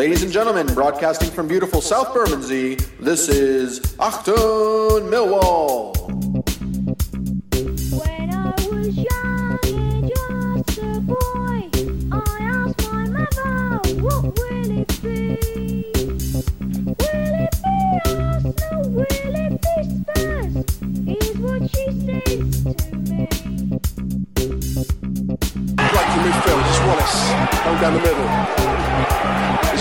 Ladies and gentlemen, broadcasting from beautiful South Bermondsey, this is Achtung Millwall. When I was young and just a boy, I asked my mother, what will it be? Will it be Arsenal? Will it be Spurs? Is what she says to me. Right to midfield, it's Wallace. Down the middle.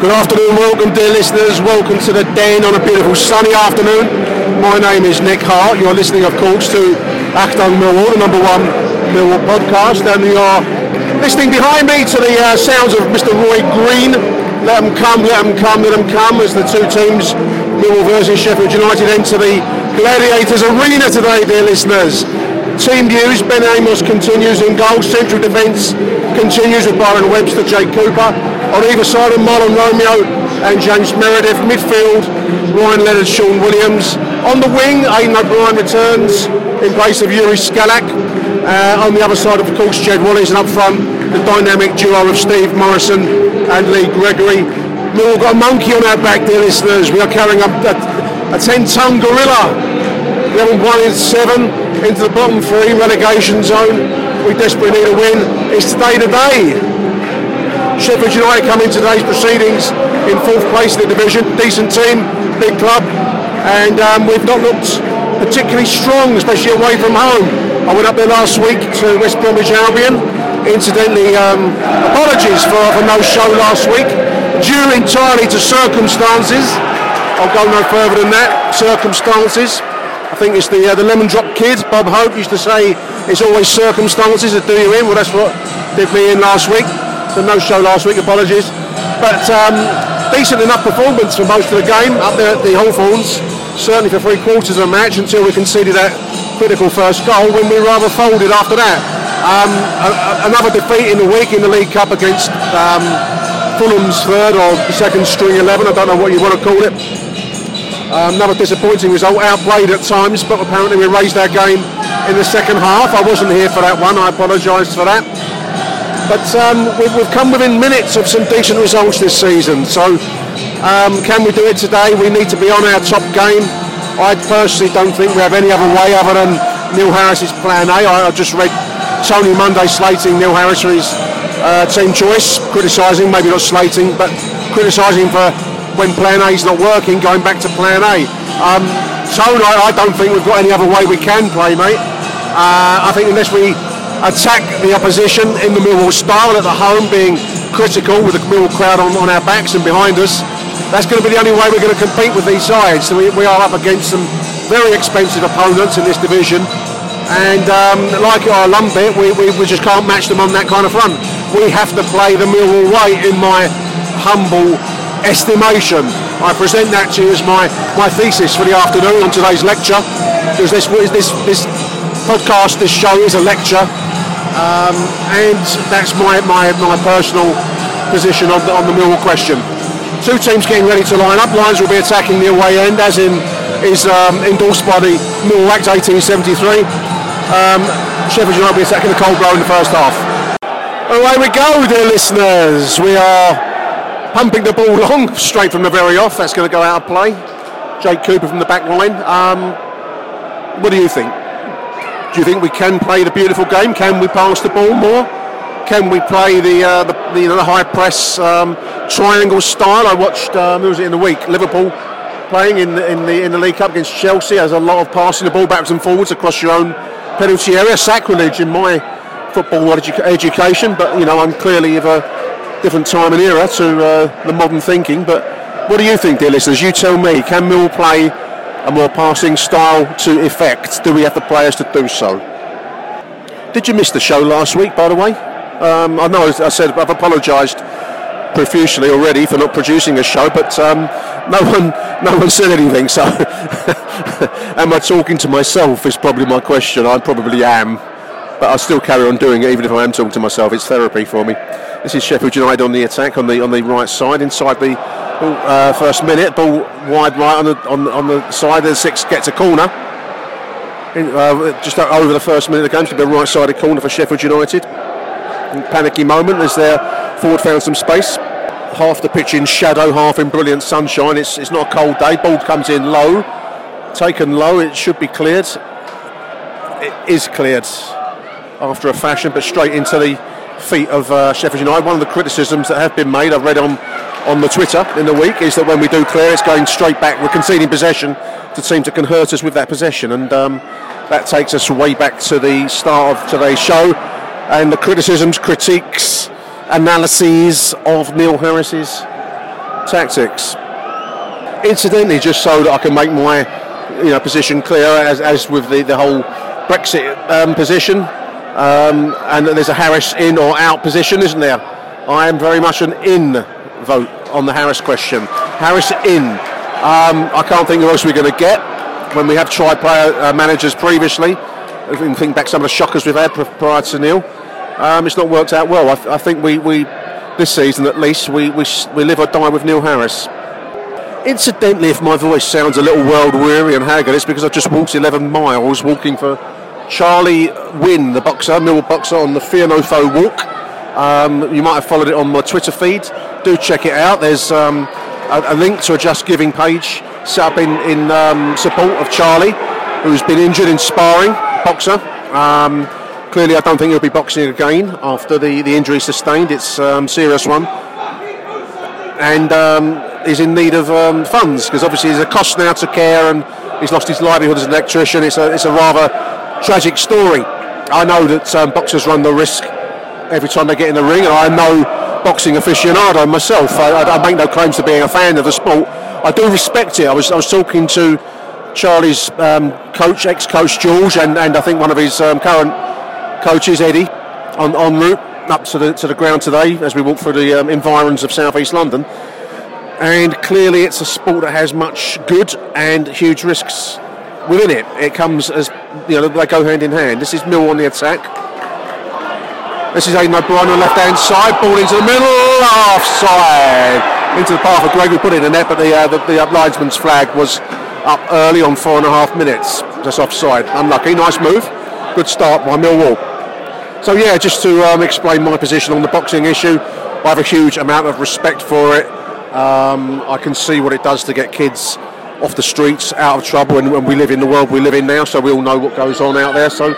Good afternoon, welcome dear listeners, welcome to the Den on a beautiful sunny afternoon. My name is Nick Hart, you're listening of course to Achtung Millwall, the number one Millwall podcast, and you're listening behind me to the uh, sounds of Mr Roy Green. Let them come, let them come, let them come as the two teams, Millwall versus Sheffield United, enter the Gladiators Arena today, dear listeners. Team news, Ben Amos continues in goal, central defence continues with Byron Webster, Jake Cooper. On either side of Mahlon Romeo and James Meredith. Midfield, Ryan Leonard, Sean Williams. On the wing, Aiden O'Brien returns in place of Jiri Skalak. Uh, on the other side, of course, Jed Wallace, and up front, the dynamic duo of Steve Morrison and Lee Gregory. We've got a monkey on our back, dear listeners. We are carrying a, a, a 10-ton gorilla we haven't won in seven into the bottom three relegation zone. We desperately need a win. It's today to day. Sheffield United come in today's proceedings in fourth place in the division. Decent team, big club, and um, we've not looked particularly strong, especially away from home. I went up there last week to West Bromwich Albion. Incidentally, um, apologies for, for no show last week, due entirely to circumstances. I'll go no further than that. Circumstances. I think it's the uh, the lemon drop kid, Bob Hope, used to say it's always circumstances that do you in. Well, that's what did me in last week. So no show last week, apologies. But um, decent enough performance for most of the game up there at the Hawthorns. Certainly for three quarters of a match until we conceded that critical first goal when we rather folded after that. Um, a- a- another defeat in the week in the League Cup against um, Fulham's third or second string 11, I don't know what you want to call it. Um, another disappointing result, outplayed at times, but apparently we raised our game in the second half. I wasn't here for that one, I apologise for that. But um, we've, we've come within minutes of some decent results this season. So um, can we do it today? We need to be on our top game. I personally don't think we have any other way other than Neil Harris's plan A. I, I just read Tony Monday slating Neil Harris for his uh, team choice, criticising, maybe not slating, but criticising for when plan A is not working, going back to plan A. Um, Tone, I, I don't think we've got any other way we can play, mate. Uh, I think unless we attack the opposition in the Millwall style at the home, being critical with the Millwall crowd on, on our backs and behind us, that's going to be the only way we're going to compete with these sides. So we, we are up against some very expensive opponents in this division. And um, like our Lumbit, we, we, we just can't match them on that kind of front. We have to play the Millwall way, in my humble estimation. I present that to you as my, my thesis for the afternoon on today's lecture. Because this, this, this podcast, this show is a lecture, um, and that's my, my, my personal position on the, on the Millwall question. Two teams getting ready to line up. Lions will be attacking the away end, as in is um, endorsed by the Millwall Act 1873. Um, Sheffield United be attacking the cold blow in the first half. Away we go, dear listeners. We are pumping the ball long, straight from the very off. That's going to go out of play. Jake Cooper from the back line. Um, what do you think? Do you think we can play the beautiful game? Can we pass the ball more? Can we play the uh, the, you know, the high press um, triangle style? I watched. Um, was it in the week? Liverpool playing in the, in the in the League Cup against Chelsea. There's a lot of passing the ball backwards and forwards across your own penalty area. Sacrilege in my football edu- education, but you know I'm clearly of a different time and era to uh, the modern thinking. But what do you think, dear listeners? You tell me. Can Mill play a more passing style to effect? Do we have the players to do so? Did you miss the show last week, by the way? Um, I know I said I've apologised profusely already for not producing a show, but um, no one, no one said anything. So, am I talking to myself? Is probably my question. I probably am, but I'll still carry on doing it, even if I am talking to myself. It's therapy for me. This is Sheffield United on the attack on the on the right side, inside the uh, first minute. Ball wide right on the on, on the side. The six gets a corner. In, uh, just over the first minute of the game, going be a right-sided corner for Sheffield United panicky moment as their forward found some space. Half the pitch in shadow, half in brilliant sunshine. It's, it's not a cold day. Ball comes in low, taken low. It should be cleared. It is cleared after a fashion, but straight into the feet of uh, Sheffield United. One of the criticisms that have been made, I've read on on the Twitter in the week, is that when we do clear, it's going straight back. We're conceding possession to teams that can hurt us with that possession, and um, that takes us way back to the start of today's show and the criticisms, critiques, analyses of Neil Harris's tactics. Incidentally, just so that I can make my you know position clear, as, as with the, the whole Brexit um, position, um, and there's a Harris in or out position, isn't there? I am very much an in vote on the Harris question. Harris in. Um, I can't think who else we're going to get when we have tried player uh, managers previously. I can think back some of the shockers we've had prior to Neil. Um, it's not worked out well. I, th- I think we, we this season at least we, we we live or die with Neil Harris. Incidentally, if my voice sounds a little world weary and haggard, it's because I've just walked 11 miles walking for Charlie Wynn, the boxer, Mill boxer, on the Fear No Foe walk. Um, you might have followed it on my Twitter feed. Do check it out. There's um, a, a link to a Just Giving page set up in, in um, support of Charlie, who's been injured in sparring, boxer. Um, clearly, I don't think he'll be boxing again after the, the injury sustained. It's a um, serious one and um, is in need of funds because obviously there's a cost now to care and he's lost his livelihood as an electrician. It's a, it's a rather tragic story. I know that boxers run the risk every time they get in the ring, and I know boxing aficionado myself. I, I, I make no claims to being a fan of the sport. I do respect it. I was, I was talking to Charlie's um, coach, ex-coach George, and, and I think one of his um, current coaches, Eddie, on, en route up to the to the ground today as we walk through the um, environs of southeast London. And clearly, it's a sport that has much good and huge risks within it. It comes as you know they go hand in hand. This is Mill on the attack. This is Aiden O'Brien on the left hand side, ball into the middle, offside into the path of Gregory put in the net, but the uh, the, the linesman's flag was up early on four and a half minutes. Just offside. Unlucky. Nice move. Good start by Millwall. So yeah, just to um, explain my position on the boxing issue, I have a huge amount of respect for it. Um, I can see what it does to get kids off the streets, out of trouble, and when we live in the world we live in now, so we all know what goes on out there. So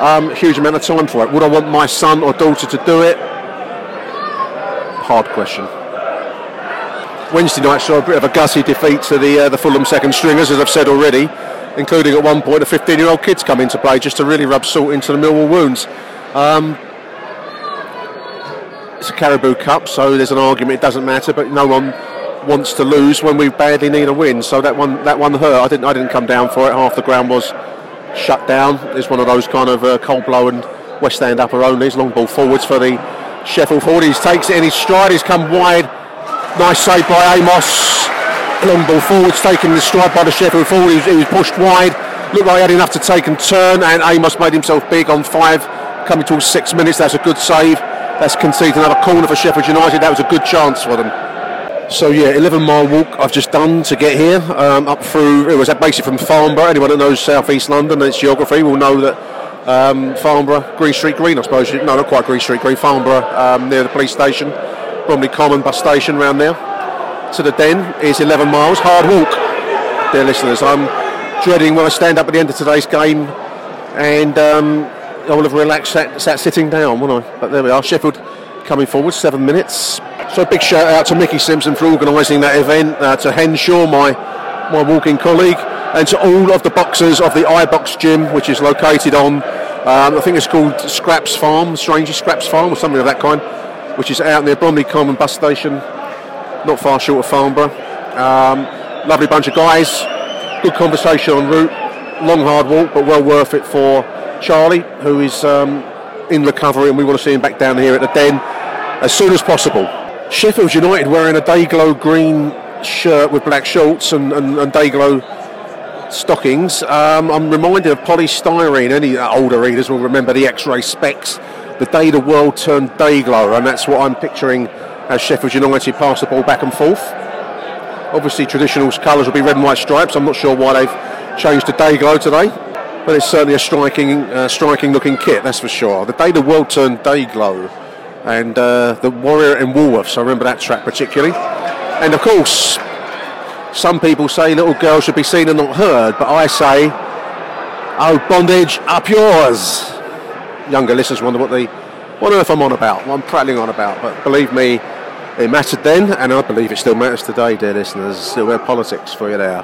um, huge amount of time for it. Would I want my son or daughter to do it? Hard question. Wednesday night saw a bit of a gutsy defeat to the uh, the Fulham second stringers, as I've said already, including at one point a 15-year-old kid's come into play just to really rub salt into the Millwall wounds. Um, it's a Carabao Cup, so there's an argument it doesn't matter, but no one wants to lose when we badly need a win. So that one that one hurt. I didn't I didn't come down for it. Half the ground was shut down. It's one of those kind of uh, cold blow and West End upper onlys. Long ball forwards for the Sheffield forward. He takes it in his stride. He's come wide. Nice save by Amos. Long ball forwards taking the stride by the Sheffield forward. He was, he was pushed wide. Looked like he had enough to take and turn, and Amos made himself big on five, coming towards six minutes. That's a good save. That's conceded another corner for Sheffield United. That was a good chance for them. So yeah, 11 mile walk I've just done to get here, um, up through. It was basically from Farnborough. Anyone that knows South East London and its geography will know that um, Farnborough, Green Street Green, I suppose. No, not quite Green Street Green. Farnborough, um, near the police station, Bromley Common bus station round there. To the Den is 11 miles, hard walk, dear listeners. I'm dreading when I stand up at the end of today's game, and um, I will have relaxed, sat, sat sitting down, won't I? But there we are. Sheffield coming forward, seven minutes. So a big shout out to Mickey Simpson for organising that event, uh, to Henshaw, my my walking colleague, and to all of the boxers of the iBox gym, which is located on, um, I think it's called Scraps Farm, Strangey Scraps Farm, or something of that kind, which is out near Bromley Common bus station, not far short of Farnborough. Um, lovely bunch of guys, good conversation en route, long hard walk, but well worth it for Charlie, who is um, in recovery, and we want to see him back down here at the Den as soon as possible. Sheffield United wearing a Dayglow green shirt with black shorts and, and, and Dayglow stockings. Um, I'm reminded of Poly Styrene. Any older readers will remember the X-Ray Spex. The day the world turned Dayglow, and that's what I'm picturing as Sheffield United pass the ball back and forth. Obviously, traditional colours will be red and white stripes. I'm not sure why they've changed to Dayglow today, but it's certainly a striking, uh, striking-looking kit. That's for sure. The day the world turned Dayglow and uh, the Warrior and Woolworths. I remember that track particularly. And of course, some people say little girls should be seen and not heard, but I say, oh bondage, up yours. Younger listeners wonder what the what on earth I'm on about, what I'm prattling on about. But believe me, it mattered then, and I believe it still matters today, dear listeners. Still have politics for you there.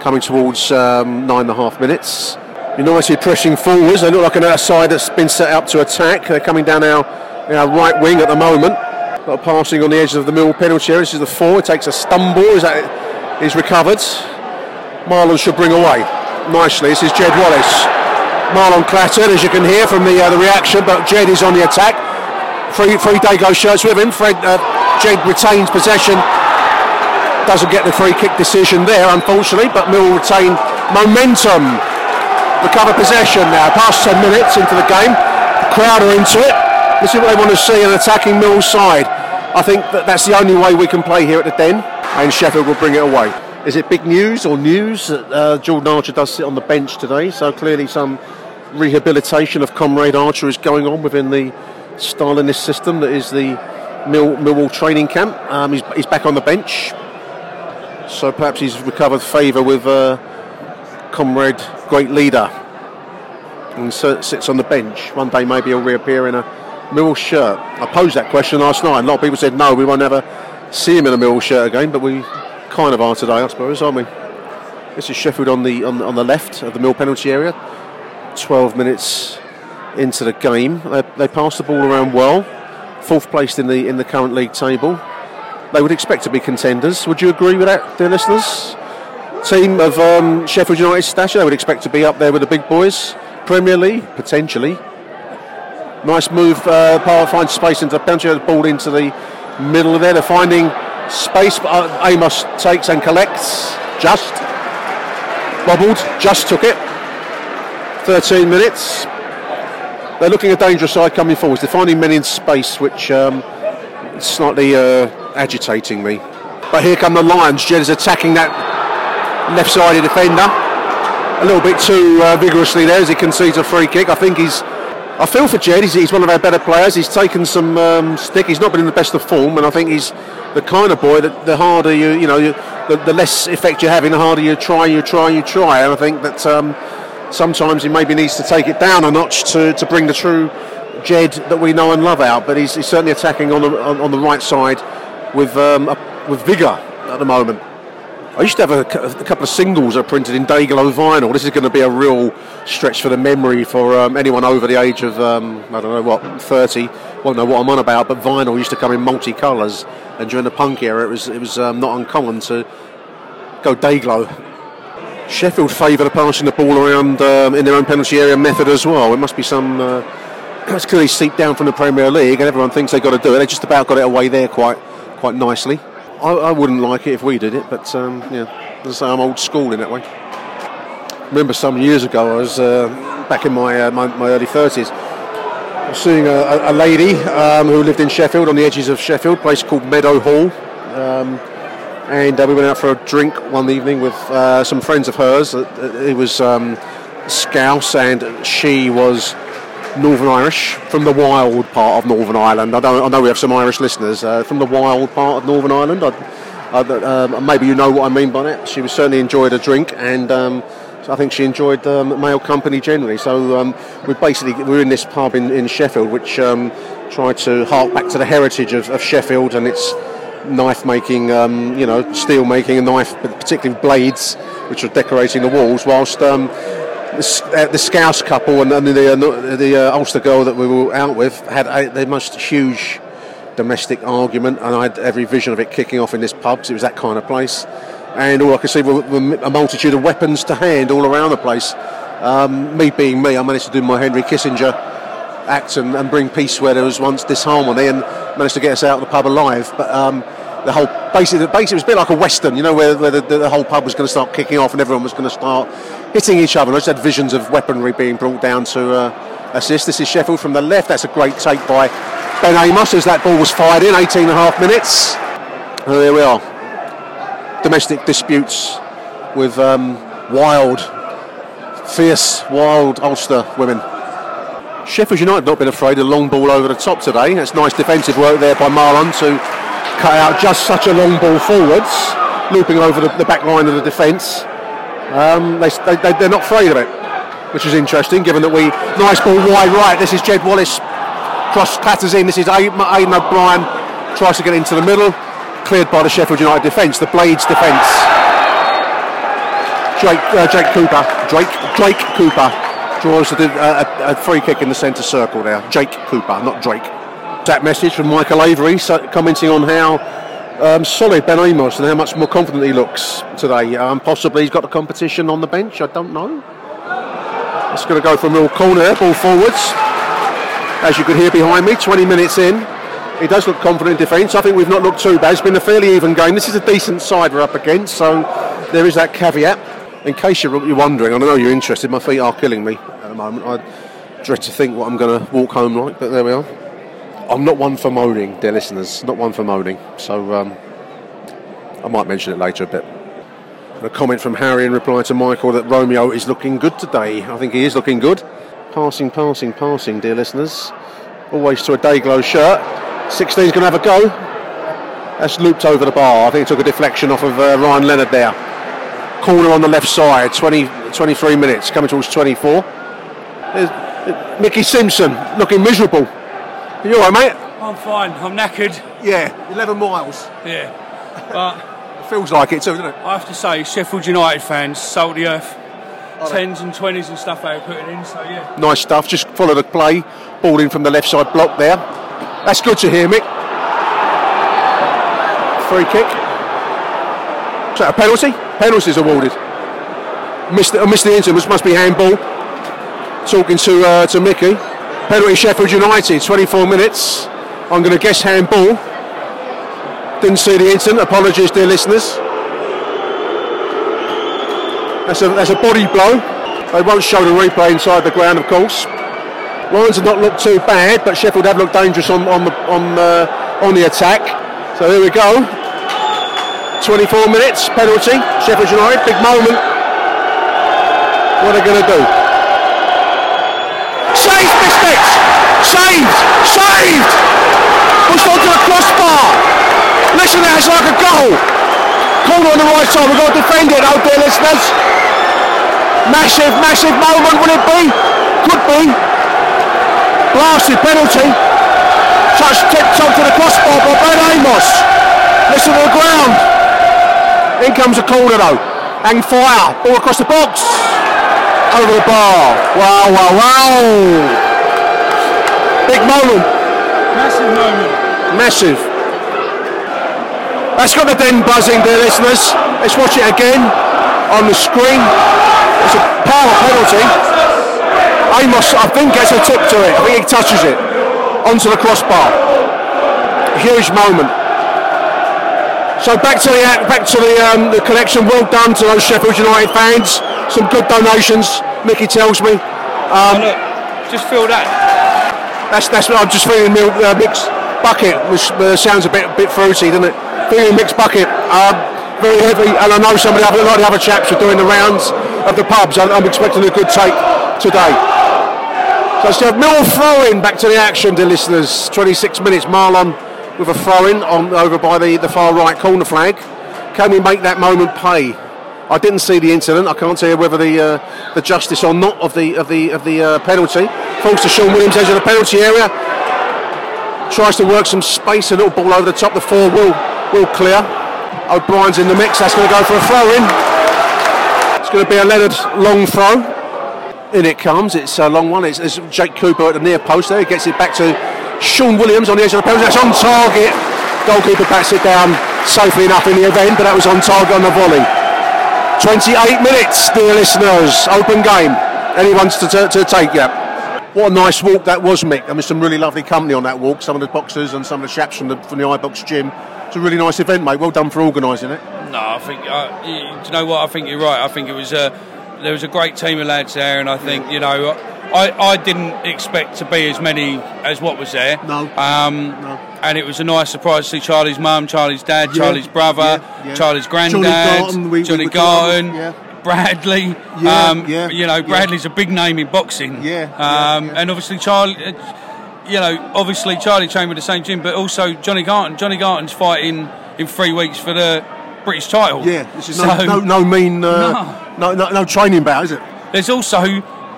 Coming towards um, nine and a half minutes. United pressing forwards. They look like an outside that's been set up to attack. They're coming down our our right wing at the moment. Got passing on the edge of the middle penalty area. This is the four. It takes a stumble. Is that is recovered? Mahlon should bring away nicely. This is Jed Wallace. Mahlon clattered, as you can hear from the uh, the reaction, but Jed is on the attack. Three three Dayglow shirts with him. Fred uh, Jed retains possession. Doesn't get the free kick decision there, unfortunately, but Mill retain momentum. Recover possession now. Past 10 minutes into the game. Crowder into it. This is what they want to see an attacking Mill's side. I think that that's the only way we can play here at the Den, and Sheffield will bring it away. Is it big news or news that uh, Jordan Archer does sit on the bench today? So clearly some rehabilitation of Comrade Archer is going on within the Stalinist system that is the Mill, Millwall training camp. Um, he's, he's back on the bench, so perhaps he's recovered favour with uh, Comrade Great Leader and so, sits on the bench. One day maybe he'll reappear in a Mill shirt. I posed that question last night. A lot of people said no, we won't ever see him in a Mill shirt again, but we kind of are today, I suppose, aren't we? This is Sheffield on the on, on the left of the Mill penalty area. 12 minutes into the game, they, they passed the ball around well. Fourth placed in the in the current league table. They would expect to be contenders. Would you agree with that, dear listeners? Team of um, Sheffield United stature, they would expect to be up there with the big boys. Premier League, potentially. Nice move, uh, Power finds space into the penalty, the ball into the middle of there. They're finding space, but uh, Amos takes and collects. Just bobbled, just took it. 13 minutes. They're looking a dangerous side coming forwards. They're finding men in space, which um, slightly uh, agitating me. But here come the Lions. Jed is attacking that left-sided defender a little bit too uh, vigorously there as he concedes a free kick. I think he's. I feel for Jed. He's, he's one of our better players. He's taken some um, stick. He's not been in the best of form, and I think he's the kind of boy that the harder you, you know, you, the, the less effect you're having, the harder you try, you try, you try. And I think that um, sometimes he maybe needs to take it down a notch to, to bring the true Jed that we know and love out. But he's, he's certainly attacking on the on, the right side with um, a, with vigour at the moment. I used to have a, a couple of singles are printed in Dayglow vinyl. This is going to be a real stretch for the memory for um, anyone over the age of um, I don't know what 30. Won't know what I'm on about, but vinyl used to come in multicolours, and during the punk era, it was it was um, not uncommon to go Dayglow. Sheffield favour the passing the ball around um, in their own penalty area method as well. It must be some. Uh, it's clearly seeped down from the Premier League, and everyone thinks they've got to do it. They just about got it away there quite quite nicely. I, I wouldn't like it if we did it, but um, yeah, as I say, I'm old school in that way. remember some years ago, I was uh, back in my, uh, my my early 30s. I was seeing a, a- lady um, who lived in Sheffield, on the edges of Sheffield, place called Meadowhall. Um, and uh, we went out for a drink one evening with uh, some friends of hers. It was um, Scouse, and she was Northern Irish from the wild part of Northern Ireland. I, don't, I know we have some Irish listeners uh, from the wild part of Northern Ireland. I, I, um, maybe you know what I mean by that. She was certainly enjoyed a drink, and um, I think she enjoyed um, male company generally. So um, we basically we were in this pub in, in Sheffield, which um, tried to hark back to the heritage of, of Sheffield and its knife making, um, you know, steel making, and knife, particularly blades, which were decorating the walls, whilst the, uh, the Scouse couple and, and the uh, the uh, Ulster girl that we were out with had a, the most huge domestic argument, and I had every vision of it kicking off in this pub. it was that kind of place, and all I could see were, were a multitude of weapons to hand all around the place. Um, me being me, I managed to do my Henry Kissinger act and, and bring peace where there was once disharmony, and managed to get us out of the pub alive. But um, the whole basically, basically it was a bit like a western, you know, where, where the, the whole pub was going to start kicking off and everyone was going to start hitting each other. I just had visions of weaponry being brought down to uh, assist. This is Sheffield from the left. That's a great take by Ben Amos as that ball was fired in. 18 and a half minutes. And there we are. Domestic disputes with um, wild, fierce, wild Ulster women. Sheffield United not been afraid of a long ball over the top today. That's nice defensive work there by Mahlon to cut out just such a long ball forwards, looping over the, the back line of the defence. Um, they, they, they're not afraid of it, which is interesting given that we. Nice ball wide right. This is Jed Wallace. Cross clatters in. This is Aiden O'Brien. Tries to get into the middle. Cleared by the Sheffield United defence, the Blades defence. Drake, uh, Jake Cooper, Drake, Drake Cooper draws a, a, a free kick in the centre circle there. Jake Cooper, not Drake. That message from Michael Avery so, commenting on how um, solid Ben Amos and how much more confident he looks today. Um, possibly he's got the competition on the bench. I don't know. It's going to go from real corner, ball forwards. As you could hear behind me, 20 minutes in. He does look confident in defence. I think we've not looked too bad. It's been a fairly even game. This is a decent side we're up against, so there is that caveat. In case you're wondering, I know you're interested, my feet are killing me at the moment. I dread to think what I'm going to walk home like, but there we are. I'm not one for moaning, dear listeners. Not one for moaning. So um, I might mention it later a bit. A comment from Harry in reply to Michael that Romeo is looking good today. I think he is looking good. Passing, passing, passing, dear listeners. Always to a Dayglow shirt. 16's going to have a go. That's looped over the bar. I think it took a deflection off of uh, Ryan Leonard there. Corner on the left side, 20, 23 minutes, coming towards 24. There's, uh, Mickey Simpson looking miserable. You all right, mate? I'm fine. I'm knackered. Yeah, 11 miles. Yeah. But Feels like it too, doesn't it? I have to say, Sheffield United fans, salt the earth. Tens and twenties and stuff they were putting in. So yeah. Nice stuff. Just follow the play. Ball in from the left side block there. That's good to hear, Mick. Free kick. Is that a penalty? Penalties awarded. Missed, uh, missed the. This must be handball. Talking to uh, to Mickey. Penalty Sheffield United. 24 minutes. I'm going to guess handball. Didn't see the incident. Apologies, dear listeners. That's a, that's a body blow. They won't show the replay inside the ground, of course. Lions have not looked too bad, but Sheffield have looked dangerous on on the on uh, on the attack. So here we go. 24 minutes penalty. Sheffield United, big moment. What are they going to do? Saved, Mystics! Saved! Saved! Pushed onto the crossbar. Listen, that's like a goal. Corner on the right side. We've got to defend it, out there, listeners. Massive, massive moment will it be? Could be. Blasted penalty. Touch tipped onto the crossbar by Ben Amos. Listen to the ground. In comes a corner though. Hang fire. Ball across the box. Over the bar. Wow, wow, wow. Big moment. Massive moment. Massive. That's got the den buzzing, dear listeners. Let's watch it again on the screen. It's a power penalty. Amos, I think, gets a tip to it. I think he touches it onto the crossbar. Huge moment. So back to the back to the um, the collection. Well done to those Sheffield United fans. some good donations. Mickey tells me. Oh, look, just feel that. That's that's what I'm just feeling uh, mixed bucket, which uh, sounds a bit bit fruity, doesn't it? Feeling mixed bucket, um, very heavy, and I know some of the other, a lot of the other chaps are doing the rounds of the pubs. I'm, I'm expecting a good take today. So a Mill throw-in back to the action, dear listeners. 26 minutes, Mahlon with a throw-in on over by the, the far right corner flag. Can we make that moment pay? I didn't see the incident. I can't tell whether the uh, the justice or not of the of the of the uh, penalty falls to Sean Williams edge of the penalty area. Tries to work some space, a little ball over the top. The four will will clear. O'Brien's in the mix. That's going to go for a throw-in. It's going to be a Leonard long throw. In it comes. It's a long one. It's, it's Jake Cooper at the near post there. He gets it back to Sean Williams on the edge of the penalty. That's on target. Goalkeeper bats it down safely enough in the event, but that was on target on the volley. 28 minutes, dear listeners. Open game. Anyone's to, to, take yeah. What a nice walk that was, Mick. I mean, some really lovely company on that walk. Some of the boxers and some of the chaps from the from the iBox gym. It's a really nice event, mate. Well done for organising it. No, I think. Uh, you, do you know what? I think you're right. I think it was a there was a great team of lads there, and I think you know. I, I didn't expect to be as many as what was there. No. Um, No. And it was a nice surprise to see Charlie's mum, Charlie's dad, Yeah, Charlie's brother, yeah, yeah. Charlie's granddad, Johnny Garton, we- we Johnny were talking, Garton, yeah. Bradley. Um, yeah, You know. Bradley's a big name in boxing. Yeah, Um. And obviously Charlie. uh, You know, obviously Charlie trained with the same gym, but also Johnny Garton. Johnny Garton's fighting in three weeks for the British title. Yeah, this is no, So- no, no mean, uh, no. No, no, training bout, is it? There's also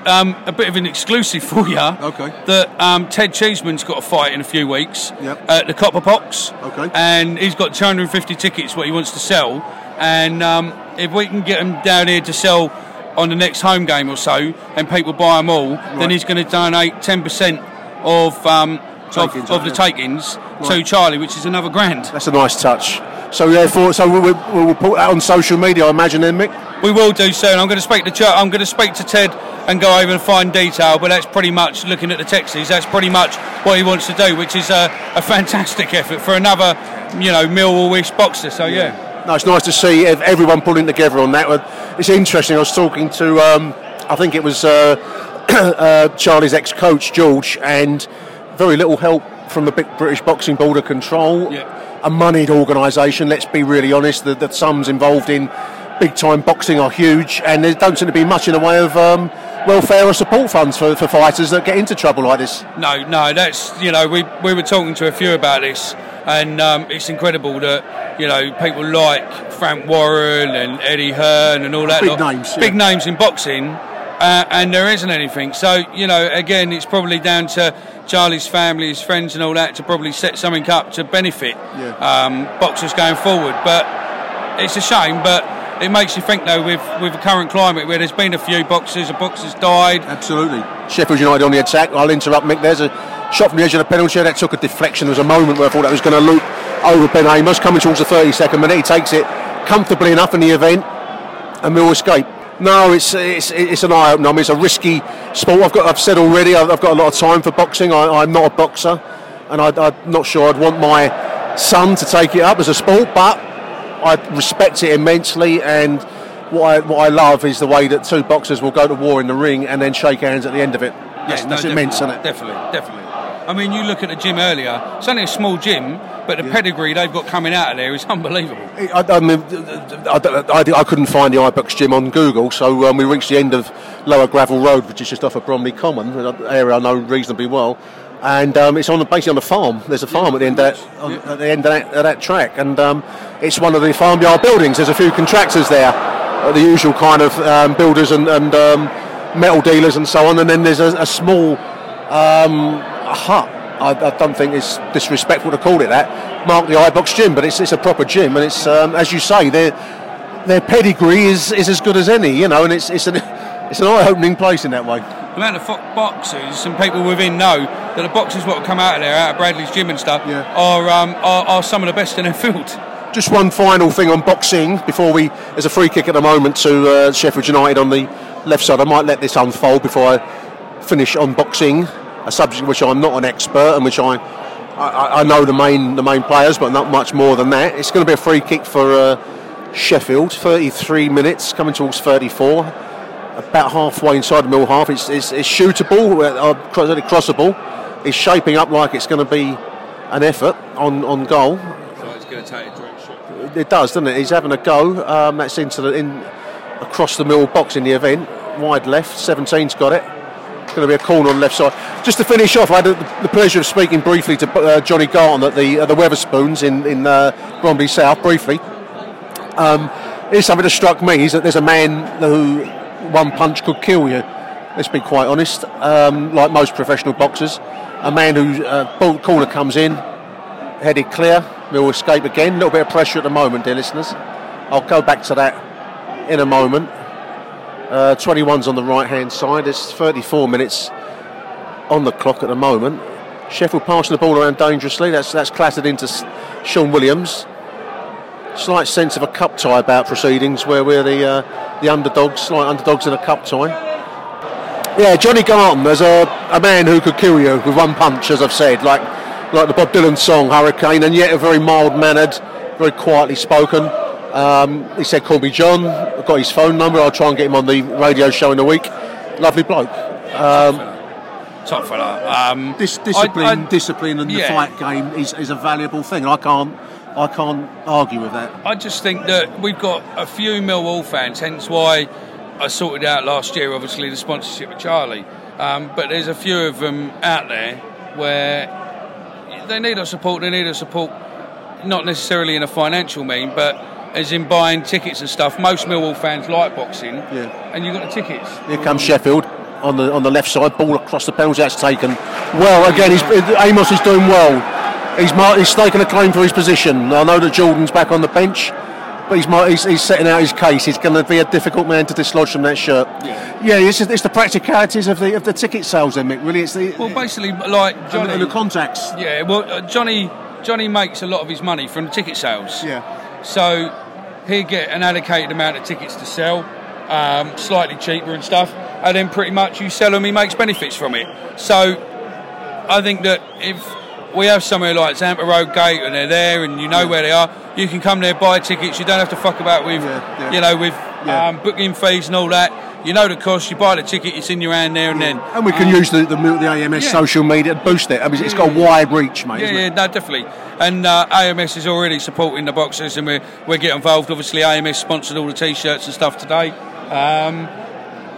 um, a bit of an exclusive for you. Okay. That um, Ted Cheeseman's got a fight in a few weeks Yep. at the Copper Box. Okay. And he's got 250 tickets what he wants to sell. And um, if we can get him down here to sell on the next home game or so, and people buy them all, then he's going to donate 10% of. Of, of the yeah. take-ins to Charlie, which is another grand. That's a nice touch. So therefore, so we, we, we'll put that on social media, I imagine, then, Mick. We will do soon. I'm going to speak to Ch- I'm going to speak to Ted and go over and find detail. But that's pretty much looking at the texts. That's pretty much what he wants to do, which is a, a fantastic effort for another, you know, Millwall-ish boxer. So yeah. No, it's nice to see everyone pulling together on that. Uh, It's interesting. I was talking to, um, I think it was uh, uh, Charlie's ex-coach George, and very little help from the big British Boxing Board of Control. Yeah. A moneyed organisation. Let's be really honest. The, the sums involved in big-time boxing are huge, and there don't seem to be much in the way of um, welfare or support funds for, for fighters that get into trouble like this. No, no, that's you know we we were talking to a few about this, and um, it's incredible that you know people like Frank Warren and Eddie Hearn and all that Big lot- names, big yeah. names in boxing, uh, and there isn't anything. So you know, again, it's probably down to Charlie's family, his friends, and all that to probably set something up to benefit Yeah. um, boxers going forward. But it's a shame, but. It makes you think, though, with, with the current climate where there's been a few boxers, a boxer's died, Absolutely. Sheffield United on the attack. I'll interrupt Mick. There's a shot from the edge of the penalty area that took a deflection. There was a moment where I thought that was going to loop over Ben Amos. Coming towards the 32nd minute, he takes it comfortably enough in the event, and we'll escape. No, it's it's it's an eye opener. I mean, it's a risky sport. I've got I've said already. I've, I've got a lot of time for boxing. I, I'm not a boxer, and I, I'm not sure I'd want my son to take it up as a sport, but I respect it immensely, and what I, what I love is the way that two boxers will go to war in the ring and then shake hands at the end of it. That's, Yeah, that's no, immense, isn't it? Definitely, definitely. I mean, you look at the gym earlier. It's only a small gym, but the pedigree they've got coming out of there is unbelievable. I, I mean, I, I, I couldn't find the iBox gym on Google, so um, we reached the end of Lower Gravel Road, which is just off of Bromley Common, an area I know reasonably well. And um, it's on basically on a farm. There's a farm at the end of that, on, at the end of that, of that track, and um, it's one of the farmyard buildings. There's a few contractors there, uh, the usual kind of um, builders and, and um, metal dealers and so on. And then there's a, a small um, hut. I, I don't think it's disrespectful to call it that. Mark the iBox gym, but it's, it's a proper gym, and it's um, as you say, their their pedigree is, is as good as any, you know, and it's it's an it's an eye-opening place in that way. The amount of boxers and people within know that the boxers what come out of there, out of Bradley's gym and stuff, Yeah. are, um, are are some of the best in their field. Just one final thing on boxing before we. There's a free kick at the moment to uh, Sheffield United on the left side. I might let this unfold before I finish on boxing, a subject which I'm not an expert and which I. I, I know the main the main players, but not much more than that. It's going to be a free kick for uh, Sheffield. 33 minutes, coming towards 34. about halfway inside the middle half. It's, it's, it's shootable, uh, crossable. It's shaping up like it's going to be an effort on, on goal. So it's going to take a direct shot. It does, doesn't it? He's having a go. Um, that's into the in across the middle box in the event, wide left. 17's got it. Going to be a corner on the left side. Just to finish off, I had the, pleasure of speaking briefly to uh, Johnny Garton at the uh, the Wetherspoons in in uh, Bromley South briefly. Um, here's something that struck me is that there's a man who one punch could kill you. Let's be quite honest. Um, like most professional boxers, a man who uh, corner comes in, headed clear, will escape again. A little bit of pressure at the moment, dear listeners. I'll go back to that in a moment. Uh, 21's on the right hand side. It's 34 minutes on the clock at the moment. Sheffield passing the ball around dangerously. That's that's clattered into Sean Williams. Slight sense of a cup tie about proceedings where we're the uh, the underdogs, slight underdogs in a cup tie. Yeah, Johnny Garton, there's a, a man who could kill you with one punch, as I've said, like like the Bob Dylan song Hurricane, and yet a very mild mannered, very quietly spoken. Um, he said, "Call me John." I've got his phone number. I'll try and get him on the radio show in a week. Lovely bloke. Um, Top fella. Um, Dis- discipline, I- discipline, and yeah. the fight game is, is a valuable thing. I can't, I can't argue with that. I just think that we've got a few Millwall fans, hence why I sorted out last year, obviously, the sponsorship with Charlie. Um, but there's a few of them out there where they need our support, they need our support, not necessarily in a financial mean, but as in buying tickets and stuff. Most Millwall fans like boxing, Yeah. and you've got the tickets. Here comes Sheffield on the on the left side. Ball across the penalty. That's taken well. Again, he's, Amos is doing well. He's mar- he's staking a claim for his position. I know that Jordan's back on the bench, but he's mar- he's, he's setting out his case. He's going to be a difficult man to dislodge from that shirt. Yeah, yeah it's, it's the practicalities of the of the ticket sales, then, Mick. Really, it's the Well, basically, like Johnny. and the contacts. Yeah, well, uh, Johnny Johnny makes a lot of his money from the ticket sales. Yeah. So he'll get an allocated amount of tickets to sell, um, slightly cheaper and stuff, and then pretty much you sell them, he makes benefits from it. So I think that if we have somewhere like Zampa Road Gate and they're there and you know where they are, you can come there, buy tickets. You don't have to fuck about with, Yeah, yeah. you know, with Yeah. um, booking fees and all that. You know the cost. You buy the ticket. It's in your hand there and then. And we can use the, the the AMS Yeah. social media to boost it. I mean, it's got a wide reach, mate. Yeah, yeah, no, definitely. And uh, AMS is already supporting the boxers, and we're we get involved. Obviously, AMS sponsored all the t-shirts and stuff today, um,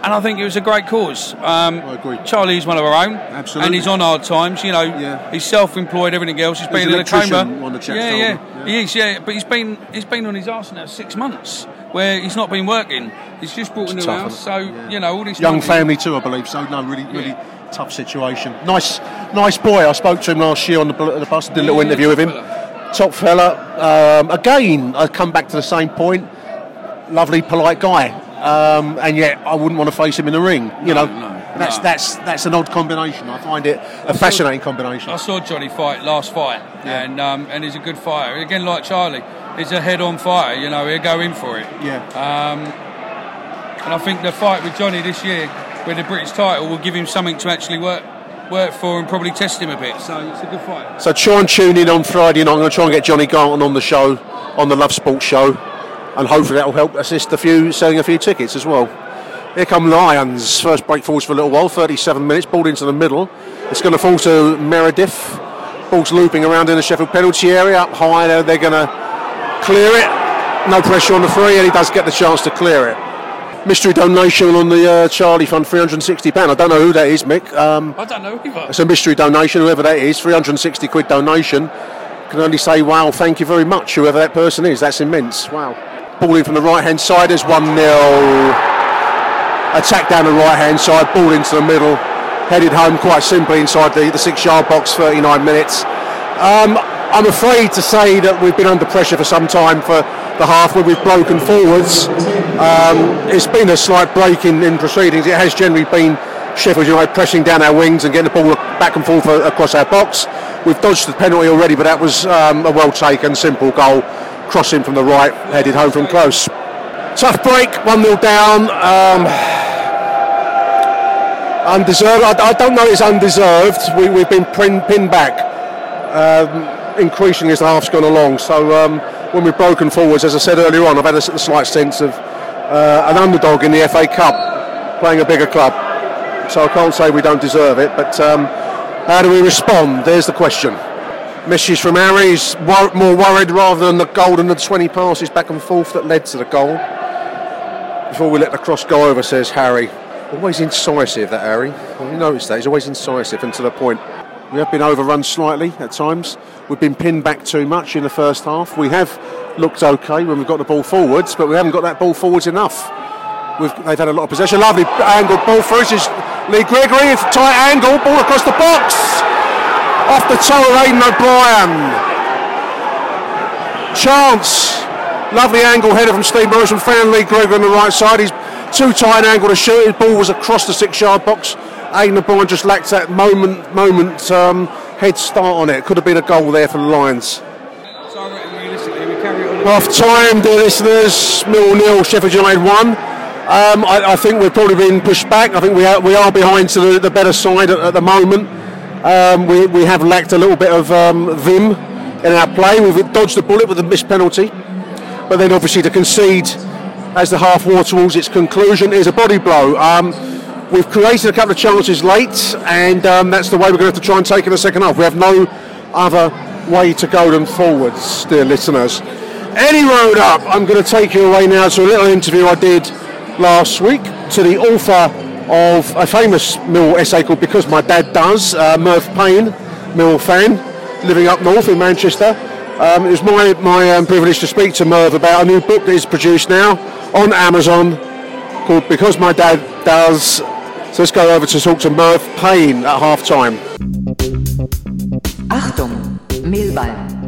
and I think it was a great cause. Um, I agree. Charlie's one of our own, Absolutely. and he's on hard times. You know, Yeah. he's self-employed, everything else. He's been an in a coma. electrician, one the chaps yeah, yeah. Yeah. he is. Yeah, but he's been he's been on his arse now six months, where he's not been working. He's just bought a new tough, house, so? Yeah. you know all this Young money- family too, I believe. So no, really, really tough situation. Nice, nice boy. I spoke to him last year on the, the bus. Did a little Yeah, interview with him. top Top fella. Um, again, I come back to the same point. Lovely, polite guy. Um, and yet, I wouldn't want to face him in the ring. You know, no, that's no. that's that's an odd combination. I find it a fascinating combination. I saw Johnny fight last fight, Yeah. and um, and he's a good fighter. Again, like Charlie, he's a head-on fighter. You know, he'll go in for it. Yeah. Um, and I think the fight with Johnny this year, with the British title, will give him something to actually work work for and probably test him a bit. So it's a good fight. So try and tune in on Friday night. I'm going to try and get Johnny Garton on the show, on the Love Sports show, and hopefully that will help assist a few selling a few tickets as well. Here come Lions. First break forwards for a little while. 37 minutes. Ball into the middle. It's going to fall to Meredith. Ball's looping around in the Sheffield penalty area. Up high. They're, they're going to clear it. No pressure on the free, and he does get the chance to clear it. Mystery donation on the uh, Charlie Fund, £360. I don't know who that is, Mick. Um, I don't know either. it's a mystery donation, whoever that is, 360 quid donation. Can only say, wow, thank you very much, whoever that person is. That's immense. Wow. Ball in from the right hand side, there's 1 0. Attack down the right hand side, ball into the middle. Headed home quite simply inside the, the six yard box, 39 minutes. Um, I'm afraid to say that we've been under pressure for some time for the half where we've broken forwards. Um, it's been a slight break in, in proceedings. It has generally been Sheffield United pressing down our wings and getting the ball back and forth across our box. We've dodged the penalty already, but that was um, a well taken, simple goal. Crossing from the right, headed home from close. Tough break, 1 0 down. Um, undeserved. I, I don't know it's undeserved. We, we've been pin, pinned back um, increasingly as the half's gone along. So um, when we've broken forwards, as I said earlier on, I've had a, a slight sense of uh, an underdog in the FA Cup. playing a bigger club. So I can't say we don't deserve it, but um, how do we respond? There's the question. Message from is wor- more worried rather than the goal and the 20 passes back and forth that led to the goal. Before we let the cross go over, says Harry. Always incisive, that Harry. You notice that? He's always incisive to the point. We have been overrun slightly at times. We've been pinned back too much in the first half. We have looked okay when we've got the ball forwards, but we haven't got that ball forwards enough. We've, they've had a lot of possession. Lovely angled ball for us is Lee Gregory. Tight angle, ball across the box. Off the toe of Aiden O'Brien. Chance. Lovely angle header from Steve Morrison and found Lee Gregory on the right side. He's too tight an angle to shoot. His ball was across the six yard box. Aiden O'Brien just lacked that moment moment um, head start on it. Could have been a goal there for the Lions. Half time, dear listeners. Mill nil, Sheffield United one. Um, I, I think we've probably been pushed back. I think we are, we are behind to the, the better side at, at the moment. Um, we, we have lacked a little bit of um, vim in our play. We've dodged the bullet with a missed penalty, but then obviously to concede as the half wore towards its conclusion is a body blow. Um, we've created a couple of chances late, and um, that's the way we're going to have to try and take in the second half. We have no other way to go than forwards, dear listeners. Any road up, I'm going to take you away now to a little interview I did last week to the author of a famous Mill essay called Because My Dad Does, uh, Merv Payne, Mill fan, living up north in Manchester. Um, it was my, my um, privilege to speak to Merv about a new book that is produced now on Amazon called Because My Dad Does. So let's go over to talk to Merv Payne at half time. Achtung, Mehlball.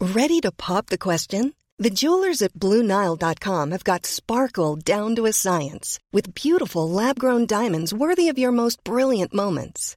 Ready to pop the question? The jewelers at BlueNile.com have got sparkle down to a science with beautiful lab grown diamonds worthy of your most brilliant moments.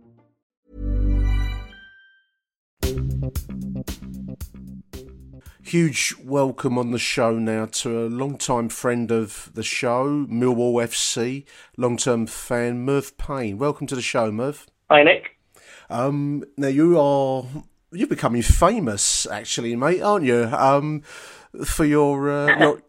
Huge welcome on the show now to a long-time friend of the show, Millwall FC, long-term fan, Merv Payne. Welcome to the show, Merv. Hi, Nick. Um, now you are you're becoming famous, actually, mate, aren't you? Um, for your uh, your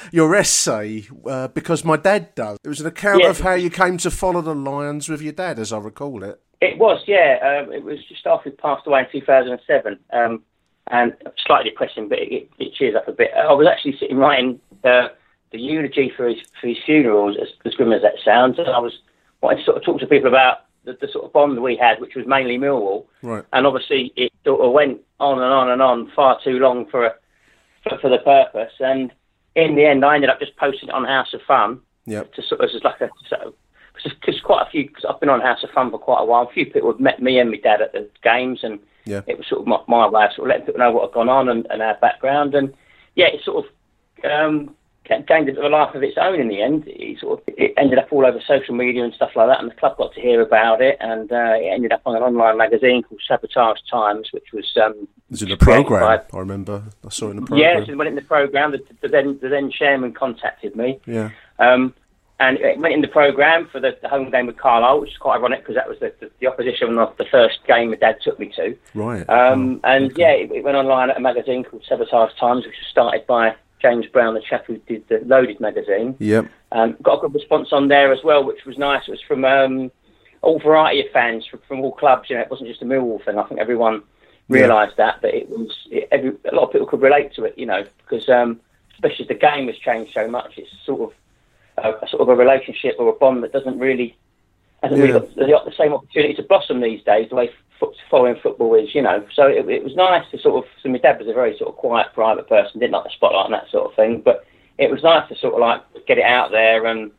your essay, uh, because my dad does. It was an account Yeah. of how you came to follow the Lions with your dad, as I recall it. It was, yeah. Um, it was just after he passed away in 2007. Um, and slightly depressing, but it, it cheers up a bit. I was actually sitting writing uh, the eulogy for his for his funeral, as, as grim as that sounds. And I was wanting to sort of talk to people about the, the sort of bond we had, which was mainly Millwall. Right. And obviously, it sort of went on and on and on far too long for a, for, for the purpose. And in the end, I ended up just posting it on House of Fun Yep. to sort of as like a sort of because quite a few because I've been on House of Fun for quite a while. A few people have met me and my dad at the games, and Yeah. it was sort of my, my way of sort of letting people know what had gone on and, and our background. And yeah, it sort of um, ga- gained a bit of a life of its own in the end. It sort of it ended up all over social media and stuff like that, and the club got to hear about it, and uh, it ended up on an online magazine called Sabotage Times, which was um, It was in the program. by- I remember. I saw it in the program. so it went in the program. The, the then the then chairman contacted me. Yeah. Um, and it went in the programme for the, the home game with Carlisle, which is quite ironic because that was the, the, the opposition of the first game my dad took me to. Right. Um, and yeah, it, it went online at a magazine called Sabotage Times, which was started by James Brown, the chap who did the Loaded magazine. Yep. Um, got a good response on there as well, which was nice. It was from um, all variety of fans from, from all clubs. You know, it wasn't just a Millwall thing. I think everyone realised that, but it was it, every, a lot of people could relate to it. You know, because um, especially as the game has changed so much, it's sort of a, a sort of a relationship or a bond that doesn't really hasn't Yeah. really got the, the same opportunity to blossom these days. The way foot, following football is, you know. So it, it was nice to sort of. So my dad was a very sort of quiet, private person, didn't like the spotlight and that sort of thing. But it was nice to sort of like get it out there and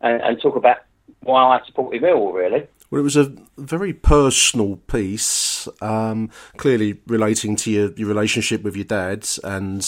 and, and talk about why I supported Millwall, really. Well, it was a very personal piece, um, clearly relating to your, your relationship with your dad and